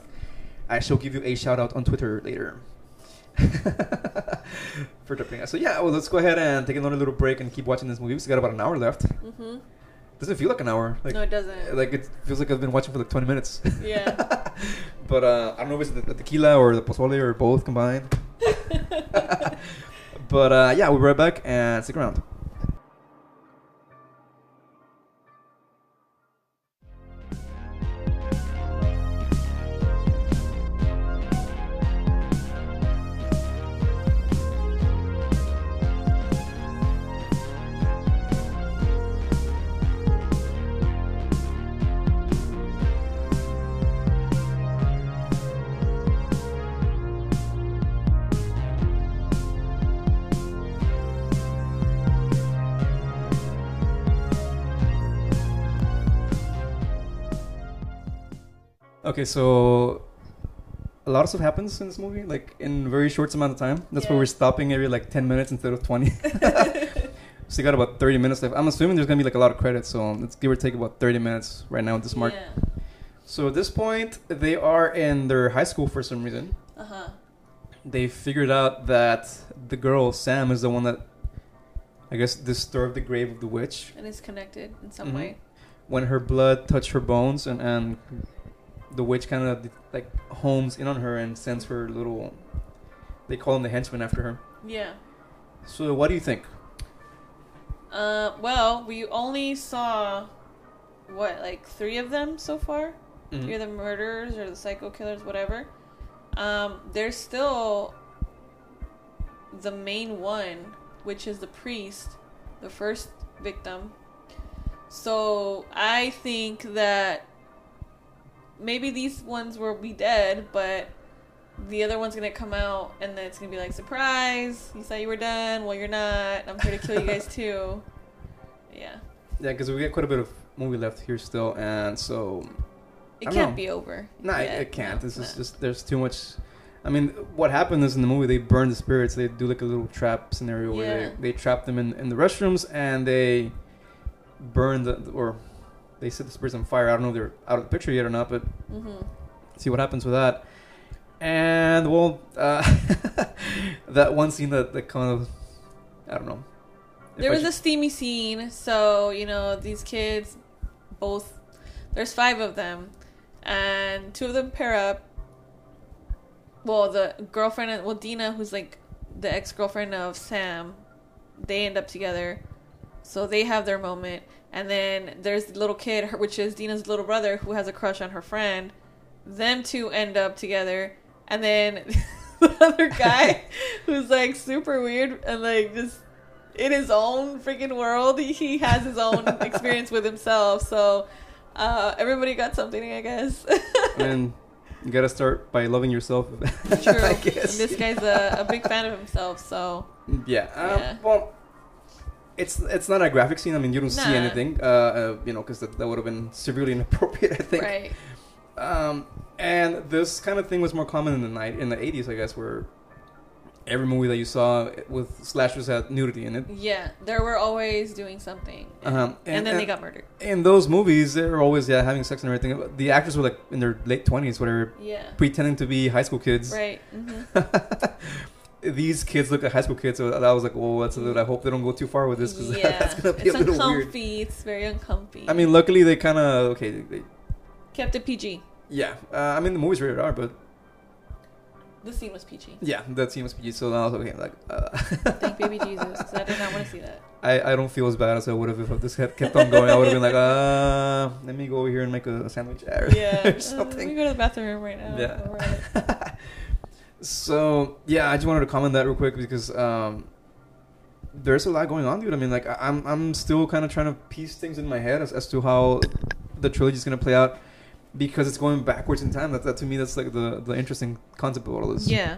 I shall give you a shout out on Twitter later. for dropping by. So yeah, well, let's go ahead and take another little break and keep watching this movie. We've got about an hour left. Mm-hmm. Doesn't feel like an hour. Like, no, it doesn't. like it feels like I've been watching for like 20 minutes. Yeah. but uh, I don't know if it's the, the tequila or the pozole or both combined. but uh, yeah, we'll be right back and stick around. Okay, so a lot of stuff happens in this movie, like in very short amount of time. That's why we're stopping every like 10 minutes instead of 20. so you got about 30 minutes left. I'm assuming there's gonna be like a lot of credits, so let's give or take about 30 minutes right now at this mark. Yeah. So at this point, they are in their high school for some reason. Uh huh. They figured out that the girl Sam is the one that, I guess, disturbed the grave of the witch And is connected in some Mhm. way. when her blood touched her bones, and and the witch kind of like homes in on her and sends her little. They call them the henchmen after her. Yeah. So what do you think? Uh, well, we only saw what, like three of them so far. Mhm. Three of the murderers or the psycho killers, whatever. Um, there's still the main one, which is the priest, the first victim. So I think that maybe these ones will be dead, but the other one's gonna come out and then it's gonna be like surprise. You thought you were done. Well, you're not. I'm here to kill you guys too. Yeah, Yeah, because we get quite a bit of movie left here still, and so it I can't know. be over. Nah, it, it can't. No, This is no. just there's too much. I mean, what happened is in the movie they burn the spirits. They do like a little trap scenario where Yeah. they, they trap them in, in the restrooms and they burn the or they set the spirits on fire. I don't know if they're out of the picture yet or not, but Mhm. see what happens with that. And well, uh, that one scene that, that kind of I don't know. There was should- a steamy scene, so you know these kids, both there's five of them, and two of them pair up. Well, the girlfriend, and well, Deena, who's like the ex girlfriend of Sam, they end up together, so they have their moment. And then there's the little kid, which is Deena's little brother, who has a crush on her friend. Them two end up together, and then the other guy, who's like super weird and like just in his own freaking world. He, has his own experience with himself. So uh, everybody got something, I guess. and you gotta start by loving yourself. True. I And guess. this guy's a, a big fan of himself. So Yeah. Um, Yeah. Well, it's it's not a graphic scene. I mean, you don't see anything. Uh, uh you know, because that, that would have been severely inappropriate. I think. Right. Um, and this kind of thing was more common in the night in the eighties, I guess, where every movie that you saw with slashers had nudity in it. Yeah, they were always doing something, and, Um, and, then they got murdered. in those movies. They were always yeah having sex and everything. The actors were like in their late twenties, whatever, Yeah. pretending to be high school kids. Right. hmm These kids look like high school kids, so I was like, "Oh, that's a little." I hope they don't go too far with this because yeah. that's gonna be it's a little uncomfy. weird. It's very uncomfy. I mean, luckily they kind of okay. They, they, kept it PG. yeah, uh, I mean the movie's rated R, but The scene was PG. yeah, that scene was PG. So I was okay. Like, uh, Thank baby Jesus, 'cause I did not want to see that. I, I don't feel as bad as I would have if this had kept on going. I would have been like, uh, let me go over here and make a, sandwich or Yeah. Uh, let me go to the bathroom right now. Yeah. So yeah, I just wanted to comment that real quick because um, there's a lot going on, dude. I mean, like I'm I'm still kind of trying to piece things in my head as, as to how the trilogy is gonna play out because it's going backwards in time. That, that to me, that's like the the interesting concept of all this. Yeah.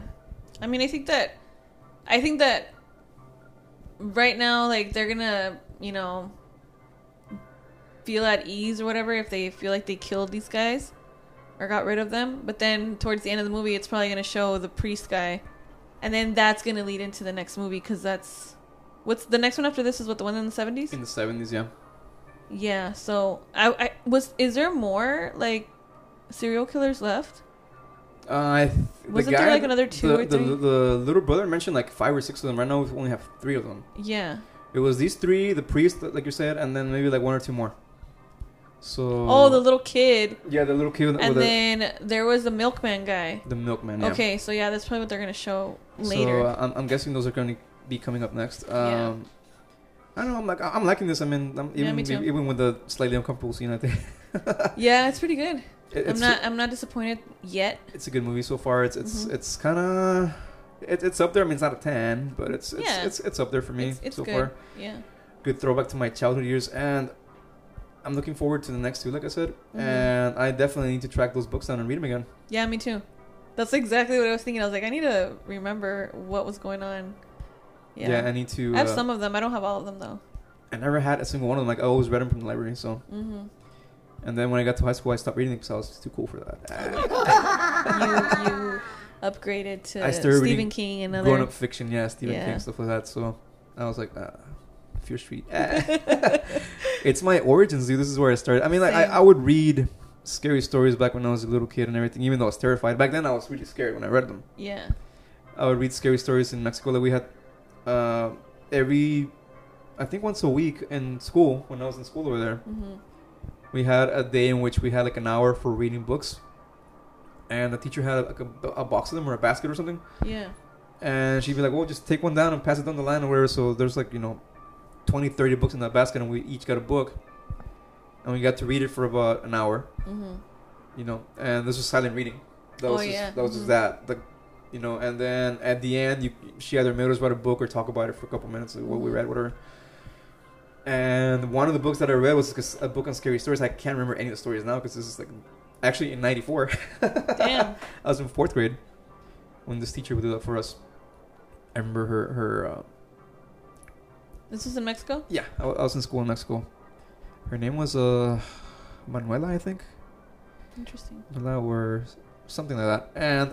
I mean, I think that, I think that right now, like, they're gonna, you know, feel at ease or whatever if they feel like they killed these guys or got rid of them. But then towards the end of the movie, it's probably gonna show the priest guy. And then that's gonna lead into the next movie because that's. What's the next one after this? Is what the one in the 70s? In the seventies, yeah. Yeah, so I, I was. Is there more like serial killers left? Uh, I th- Wasn't there, guy- like, another two the, or the, three? The, little brother mentioned like five or six of them. Right now, we only have three of them. Yeah. It was these three, the priest, like you said, and then maybe like one or two more. So. Oh, the little kid, Yeah, the little kid with, and with then there was the milkman guy. the, the milkman. Yeah. Okay, so yeah, that's probably what they're gonna show later. So uh, I'm, I'm guessing those are going to be coming up next. Um, Yeah. I don't know. I'm like I'm liking this. I mean, I'm, Yeah, even me too. even with the slightly uncomfortable scene, I think yeah, it's pretty good. It- I'm not. I'm not disappointed yet. it's a good movie so far. It's it's Mhm. it's kind of it, it's up there. I mean, it's not a ten, but it's it's Yeah. it's, it's up there for me It's, it's so good. far. Yeah. Good throwback to my childhood years, and I'm looking forward to the next two. Like I said, Mhm. and I definitely need to track those books down and read them again. Yeah, me too. That's exactly what I was thinking. I was like, I need to remember what was going on. Yeah. Yeah, I need to. I have uh, some of them. I don't have all of them though. I never had a single one of them. Like I always read them from the library. So, hmm and then when I got to high school, I stopped reading because I was too cool for that. you you upgraded to I started Stephen King and other. grown up fiction, yeah, Stephen Yeah. King stuff like that. So I was like, uh, Fear Street. Ah. it's my origins, dude. This is where I started. I mean, like I, I would read scary stories back when I was a little kid and everything, even though I was terrified. Back then, I was really scared when I read them. Yeah. I would read scary stories in Mexico that we had uh, every, I think once a week in school when I was in school over there. hmm We had a day in which we had like an hour for reading books, and the teacher had like a, a box of them or a basket or something. Yeah. and she'd be like, "Well, just take one down and pass it down the line or whatever." So there's like you know, 20, 30 books in that basket, and we each got a book, and we got to read it for about an hour, hmm you know. And this was silent reading. That Oh, was just, yeah. that was just Mhm. that, the, you know. And then at the end, you she either made us write a book or talk about it for a couple minutes, like what we Mhm. read, whatever. And one of the books that I read was a book on scary stories. I can't remember any of the stories now because this is like actually in '94. Damn. I was in fourth grade when this teacher would do that for us. I remember her her uh, This was in Mexico. yeah. I, I was in school in Mexico. Her name was uh Manuela, I think. Interesting. Manuela or something like that. And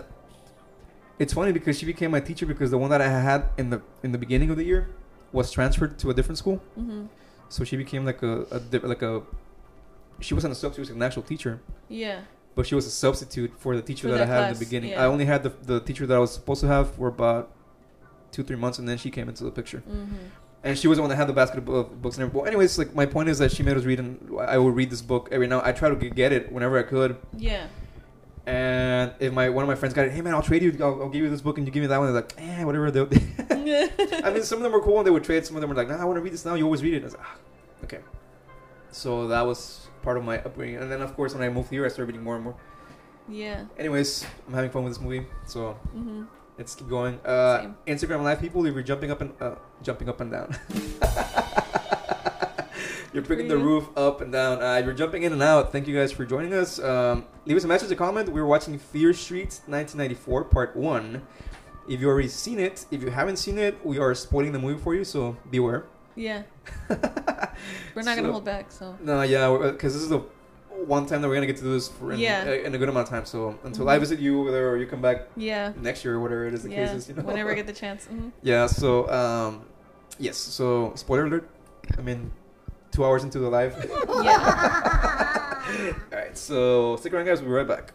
it's funny because she became my teacher because the one that I had in the in the beginning of the year was transferred to a different school. hmm So she became like a, a di- like a she wasn't a substitute; she was an actual teacher. Yeah. But she was a substitute for the teacher For that I that had in the beginning. yeah. I only had the the teacher that I was supposed to have for about two, three months, and then she came into the picture. hmm And she was the one that had the basket of bo- books and everything. Well, anyways, like my point is that she made us read, and I would read this book every now. I try to get it whenever I could. Yeah. And if my one of my friends got it, hey man, I'll trade you. I'll, I'll give you this book, and you give me that one. They're like, eh, whatever. I mean, some of them were cool, and they would trade. Some of them were like, nah, I want to read this now. You always read it. I was like, ah, okay. So that was part of my upbringing, and then of course when I moved here, I started reading more and more. yeah. Anyways, I'm having fun with this movie, so hmm let's keep going. Uh. Instagram live people, if you're jumping up and uh, jumping up and down, you're picking the roof up and down. Uh, you're jumping in and out, thank you guys for joining us. Um, leave us a message, a comment. We were watching Fear Street 1994 Part One. If you already seen it, if you haven't seen it, we are spoiling the movie for you, so beware. Yeah. We're not gonna hold back. So No, yeah, because this is the one time that we're gonna get to do this for in, Yeah. in a good amount of time. So until Mhm. I visit you over there, or you come back yeah. next year, or whatever it is the yeah. case is, you know. Whenever I get the chance. hmm yeah. So um, yes. So spoiler alert. I mean, two hours into the live. Yeah. All right. So stick around, guys. We'll be right back.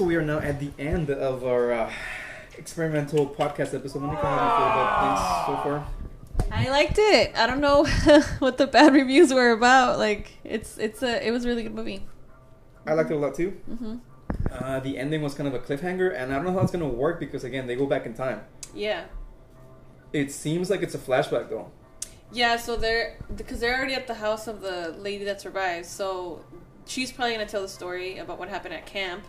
So we are now at the end of our uh, experimental podcast episode. Monica, how do you feel about things so far? I liked it. I don't know what the bad reviews were about. Like it's it's a it was a really good movie. I liked it a lot too. hmm Uh, the ending was kind of a cliffhanger, and I don't know how it's gonna work because again, they go back in time. Yeah. It seems like it's a flashback though. Yeah, so they're because they're already at the house of the lady that survived. So she's probably gonna tell the story about what happened at camp,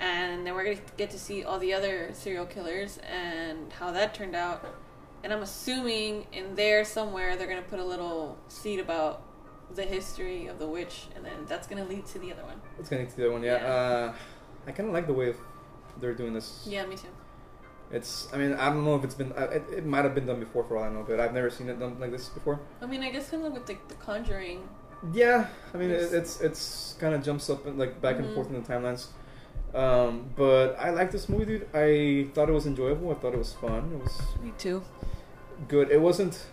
and then we're gonna get to see all the other serial killers and how that turned out. And I'm assuming in there somewhere they're gonna put a little seed about the history of the witch, and then that's gonna lead to the other one. It's gonna lead to the other one, yeah. Yeah. Uh, I kind of like the way they're doing this. Yeah, me too. It's, I mean, I don't know if it's been, uh, it, it might have been done before for all I know, but I've never seen it done like this before. I mean, I guess kind of with the, the Conjuring. Yeah, I mean, it, it's it's kind of jumps up and like back and Mhm. forth in the timelines. Um, but I like this movie, dude. I thought it was enjoyable. I thought it was fun. It was Me too. good. It wasn't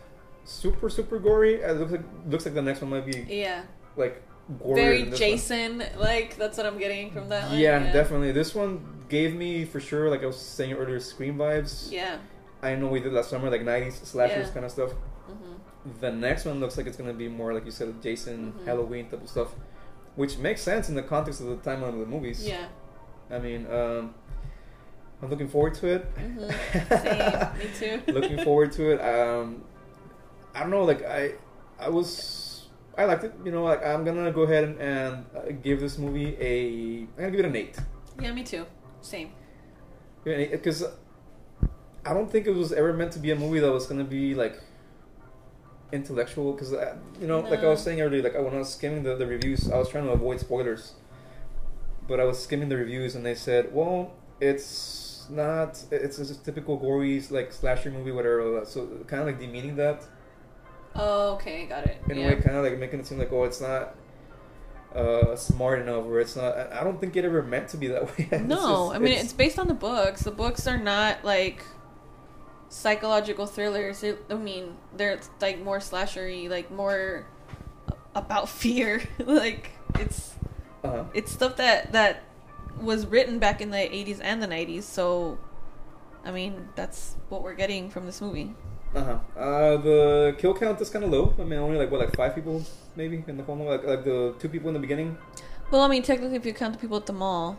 super super gory. It looks like looks like the next one might be Yeah, like very one. Jason. Like that's what I'm getting from that. Yeah, definitely. This one gave me for sure, like I was saying earlier, Scream vibes. Yeah. I know we did last summer, like '90s slashers Yeah. kind of stuff. hmm The next one looks like it's gonna be more like you said, Jason, Mhm. Halloween type of stuff, which makes sense in the context of the timeline of the movies. Yeah. I mean, um, I'm looking forward to it. hmm Same. Me too. looking forward to it. Um, I don't know, like I, I was, I liked it. You know, like I'm gonna go ahead and, and uh, give this movie a, I'm gonna give it an eight. Yeah, me too. Same. because I don't think it was ever meant to be a movie that was gonna be like intellectual. Because you know, like I was saying earlier, like when I was skimming the, the reviews, I was trying to avoid spoilers, but I was skimming the reviews and they said, well, it's not, it's just a typical gory like slasher movie, whatever. So kind of like demeaning that Oh, okay, got it. in yeah. a way, kind of like making it seem like oh, it's not. Uh, smart enough, or it's not. I don't think it ever meant to be that way. It's No, just- I mean it's, based on the books. The books are not like psychological thrillers. I mean, they're like more slashery, like more about fear. like it's uh-huh. it's stuff that that was written back in the 80s and the 90s. So I mean, that's what we're getting from this movie. Uh-huh. Uh The kill count is kind of low. I mean, only like what, like five people maybe in the whole movie. Like, like the two people in the beginning. Well, I mean, technically, if you count the people at the mall,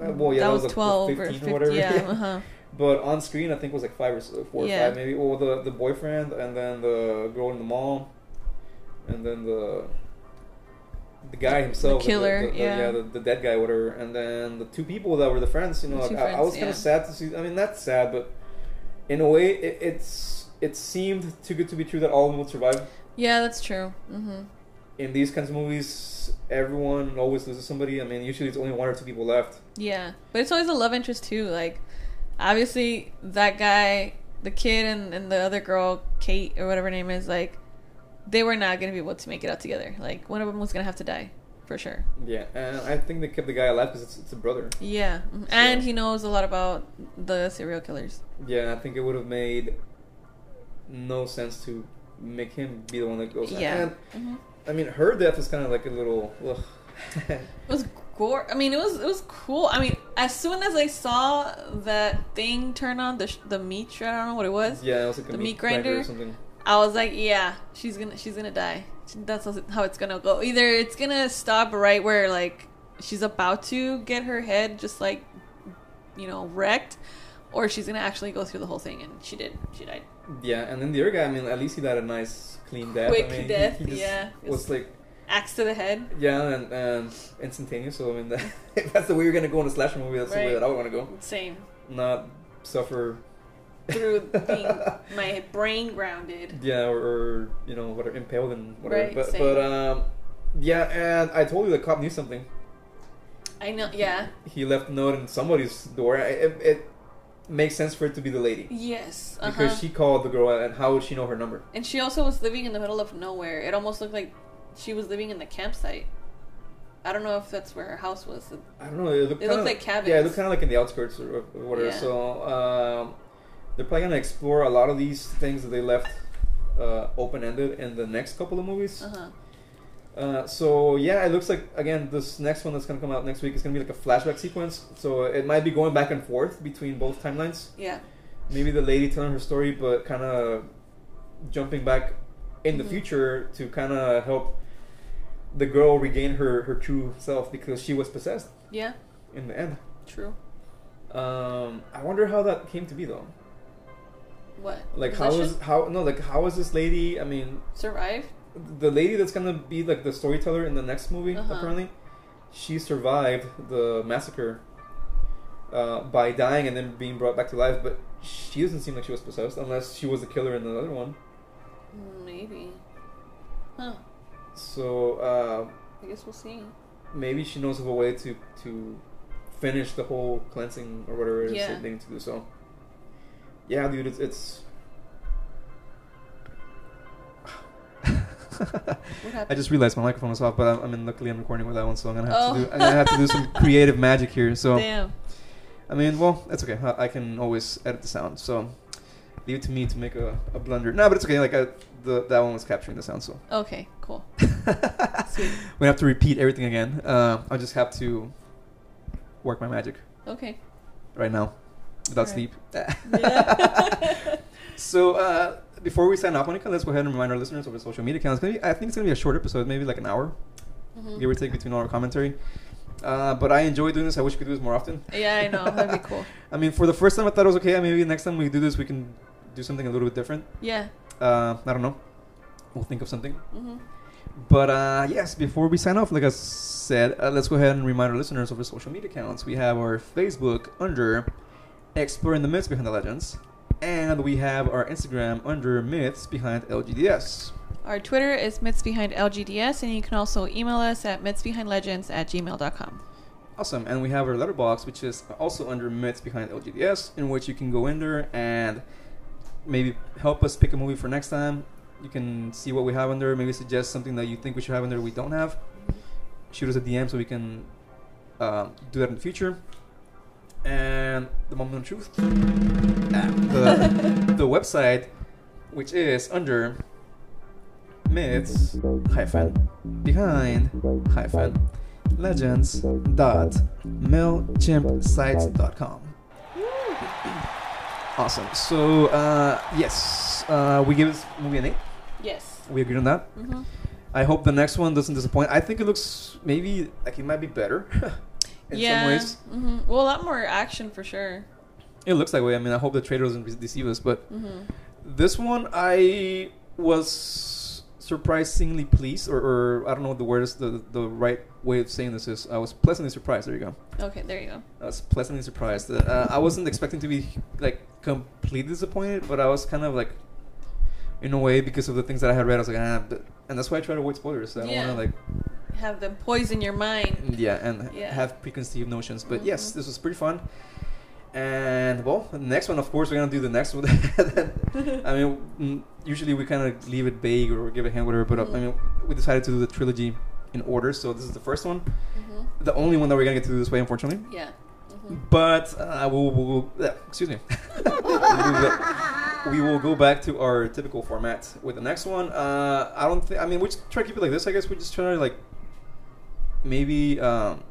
Uh, well, yeah, that, was like, 12 or 15 15. whatever. Yeah, uh-huh. But on screen, I think it was like five or so, four Yeah. or five maybe. Well, the the boyfriend and then the girl in the mall, and then the the guy himself, The killer, the, the, yeah. the, the dead guy, whatever, and then the two people that were the friends. You know, like, two I, I was kind yeah. of sad to see. I mean, not sad, but in a way, it, it's it seemed too good to be true that all of them would survive. Yeah, that's true. hmm in these kinds of movies, everyone always loses somebody. I mean, usually it's only one or two people left. Yeah, but it's always a love interest too. Like, obviously, that guy, the kid, and, and the other girl, Kate or whatever her name is, like, they were not gonna be able to make it out together. Like, one of them was gonna have to die for sure. Yeah, and I think they kept the guy alive because it's, it's a brother. Yeah, mhm. and he knows a lot about the serial killers. Yeah, and I think it would have made no sense to make him be the one that goes. Yeah. And, hmm I mean, her death is kind of like a little. Ugh. It was gore. I mean, it was it was cool. I mean, as soon as I saw that thing turn on the sh- the meat shredder, I don't know what it was. yeah, it was like The meat, meat grinder, grinder? or something. I was like, yeah, she's gonna she's gonna die. That's how it's gonna go. Either it's gonna stop right where like she's about to get her head just like you know, wrecked, or she's gonna actually go through the whole thing, and she did. She died. Yeah, and then the other guy, I mean, at least he died a nice, clean death. Quick I mean, death, he, just yeah. Was like, Axe to the head. yeah, and, and instantaneous. So I mean, that, if that's the way you're gonna go in a slasher movie. That's the way that I would want to go. Same. Not suffer. Through being my brain grounded. Yeah, or, or you know, whatever, impaled and whatever. Right, but same. but um, yeah, and I told you the cop knew something. I know. Yeah. He left a note in somebody's door. It, it makes sense for it to be the lady Yes. Uh-huh. because she called the girl, and how would she know her number? And she also was living in the middle of nowhere. It almost looked like she was living in the campsite. I don't know if that's where her house was. I don't know. It looked, It looked like cabins. Yeah, it looked kind of like in the outskirts or, or whatever. Yeah. So um, they're probably gonna explore a lot of these things that they left uh, open ended in the next couple of movies. Uh huh. Uh, so yeah, it looks like again this next one that's gonna come out next week is gonna be like a flashback sequence. So it might be going back and forth between both timelines. Yeah. Maybe the lady telling her story, but kind of jumping back in the Mhm. future to kind of help the girl regain her her true self because she was possessed Yeah. in the end. True. Um, I wonder how that came to be though. What? Like how is how no like how is this lady? I mean, survive? the lady that's gonna be like the storyteller in the next movie Uh-huh. apparently, she survived the massacre uh, by dying and then being brought back to life. But she doesn't seem like she was possessed unless she was the killer in the other one. Maybe. Huh. So uh, I guess we'll see. maybe she knows of a way to to finish the whole cleansing or whatever it is Yeah. they need to do. So yeah, dude, it's it's. I just realized my microphone was off, but I'm, I mean, luckily I'm recording with that one, so I'm gonna have Oh. to do. I'm gonna have to do some creative magic here. So Damn. I mean, well, that's okay. I, I can always edit the sound. So leave it to me to make a, a blunder. No, but it's okay. Like I, the that one was capturing the sound, so Okay. Cool. we have to repeat everything again. Uh, I'll just have to work my magic Okay. right now without Alright. sleep. Yeah. So uh, before we sign off, Monica, let's go ahead and remind our listeners over social media accounts. Maybe I think it's gonna be a short episode, maybe like an hour, Mhm. give or take between all our commentary. Uh, but I enjoy doing this. I wish we could do this more often. Yeah, I know. That'd be cool. I mean, for the first time, I thought it was okay. Maybe next time we do this, we can do something a little bit different. Yeah. Uh, I don't know. We'll think of something. hmm But uh, yes, before we sign off, like I said, uh, let's go ahead and remind our listeners of our social media accounts. We have our Facebook under Exploring the Myths Behind the Legends, and we have our Instagram under Myths Behind LGDS. Our Twitter is Myths Behind LGDS, and you can also email us at mythsbehindlegends at gmail.com. Awesome. And we have our Letterboxd, which is also under Myths Behind LGDS, in which you can go in there and maybe help us pick a movie for next time. You can see what we have in there, maybe suggest something that you think we should have in there we don't have. Shoot us a DM so we can uh, do that in the future. And the moment of truth, ah, the, the website, which is under myths hyphen behind hyphen legends dot mailchimpsites.com awesome. So uh yes uh we give this movie an 8 Yes. we agree on that. Hmm i hope the next one doesn't disappoint. I think it looks maybe like it might be better in yeah. some ways hmm Well, a lot more action for sure. it looks that way i mean i hope the trailer doesn't deceive us but hmm This one, I was surprisingly pleased, or, or I don't know what the word is, the, the right way of saying this is. I was pleasantly surprised. There you go. Okay, there you go. I was pleasantly surprised. Uh, I wasn't expecting to be like completely disappointed, but I was kind of like, in a way, because of the things that I had read, I was like, ah, and that's why I try to avoid spoilers. I don't Yeah. want to like, Have them poison your mind. yeah, and Yeah. have preconceived notions. But yes, Mhm. this was pretty fun. And well, the next one, of course, we're gonna do the next one. I mean, mm, usually we kind of leave it vague or give a hint, whatever. But uh, I Mhm. mean, we decided to do the trilogy in order. So this is the first one, hmm the only one that we're gonna get to do this way, unfortunately. Yeah. hmm But uh, we'll, we'll, we'll uh, excuse me. we will go back to our typical format with the next one. Uh, I don't think. I mean, we just try to keep it like this. I guess we just try to like maybe um,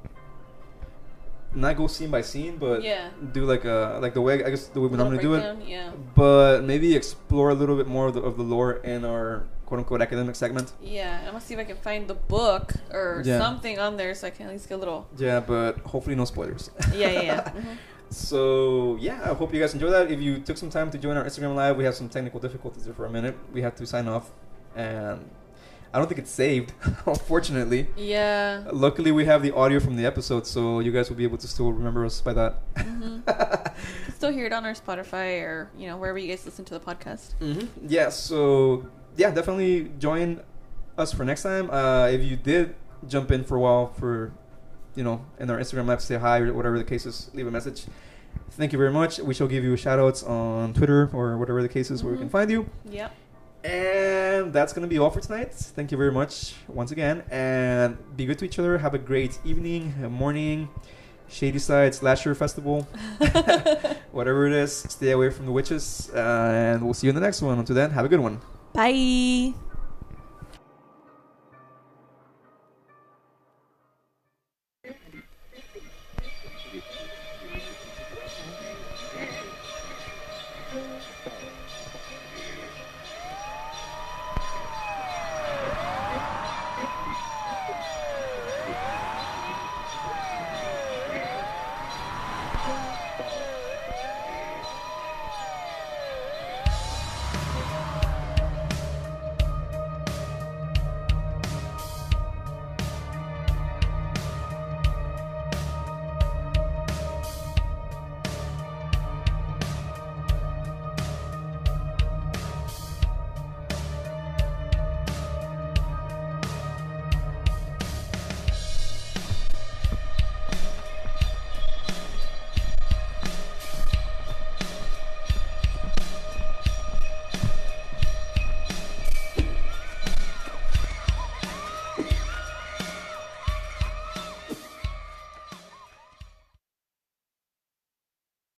not go scene by scene, but Yeah. do like a like the way I guess the way we normally do it. Yeah. But maybe explore a little bit more of the, of the lore in our quote unquote academic segment. Yeah. I'm gonna see if I can find the book or Yeah. something on there so I can at least get a little. Yeah, but hopefully no spoilers. Yeah, yeah, yeah. hmm So yeah, I hope you guys enjoy that. If you took some time to join our Instagram live, we have some technical difficulties there for a minute. We had to sign off, and I don't think it's saved, unfortunately. Yeah. Luckily, we have the audio from the episode, so you guys will be able to still remember us by that. hmm Still hear it on our Spotify or you know wherever you guys listen to the podcast. hmm Yeah, so yeah, definitely join us for next time. Uh, if you did jump in for a while for, you know, in our Instagram live, say hi or whatever the case is, leave a message. Thank you very much. We shall give you shout outs on Twitter or whatever the case is where we can Mhm. find you. Yep. And that's going to be all for tonight. Thank you very much once again. And be good to each other. Have a great evening, morning, Shadyside Slasher Festival, whatever it is. Stay away from the witches. Uh, and we'll see you in the next one. Until then, have a good one. Bye.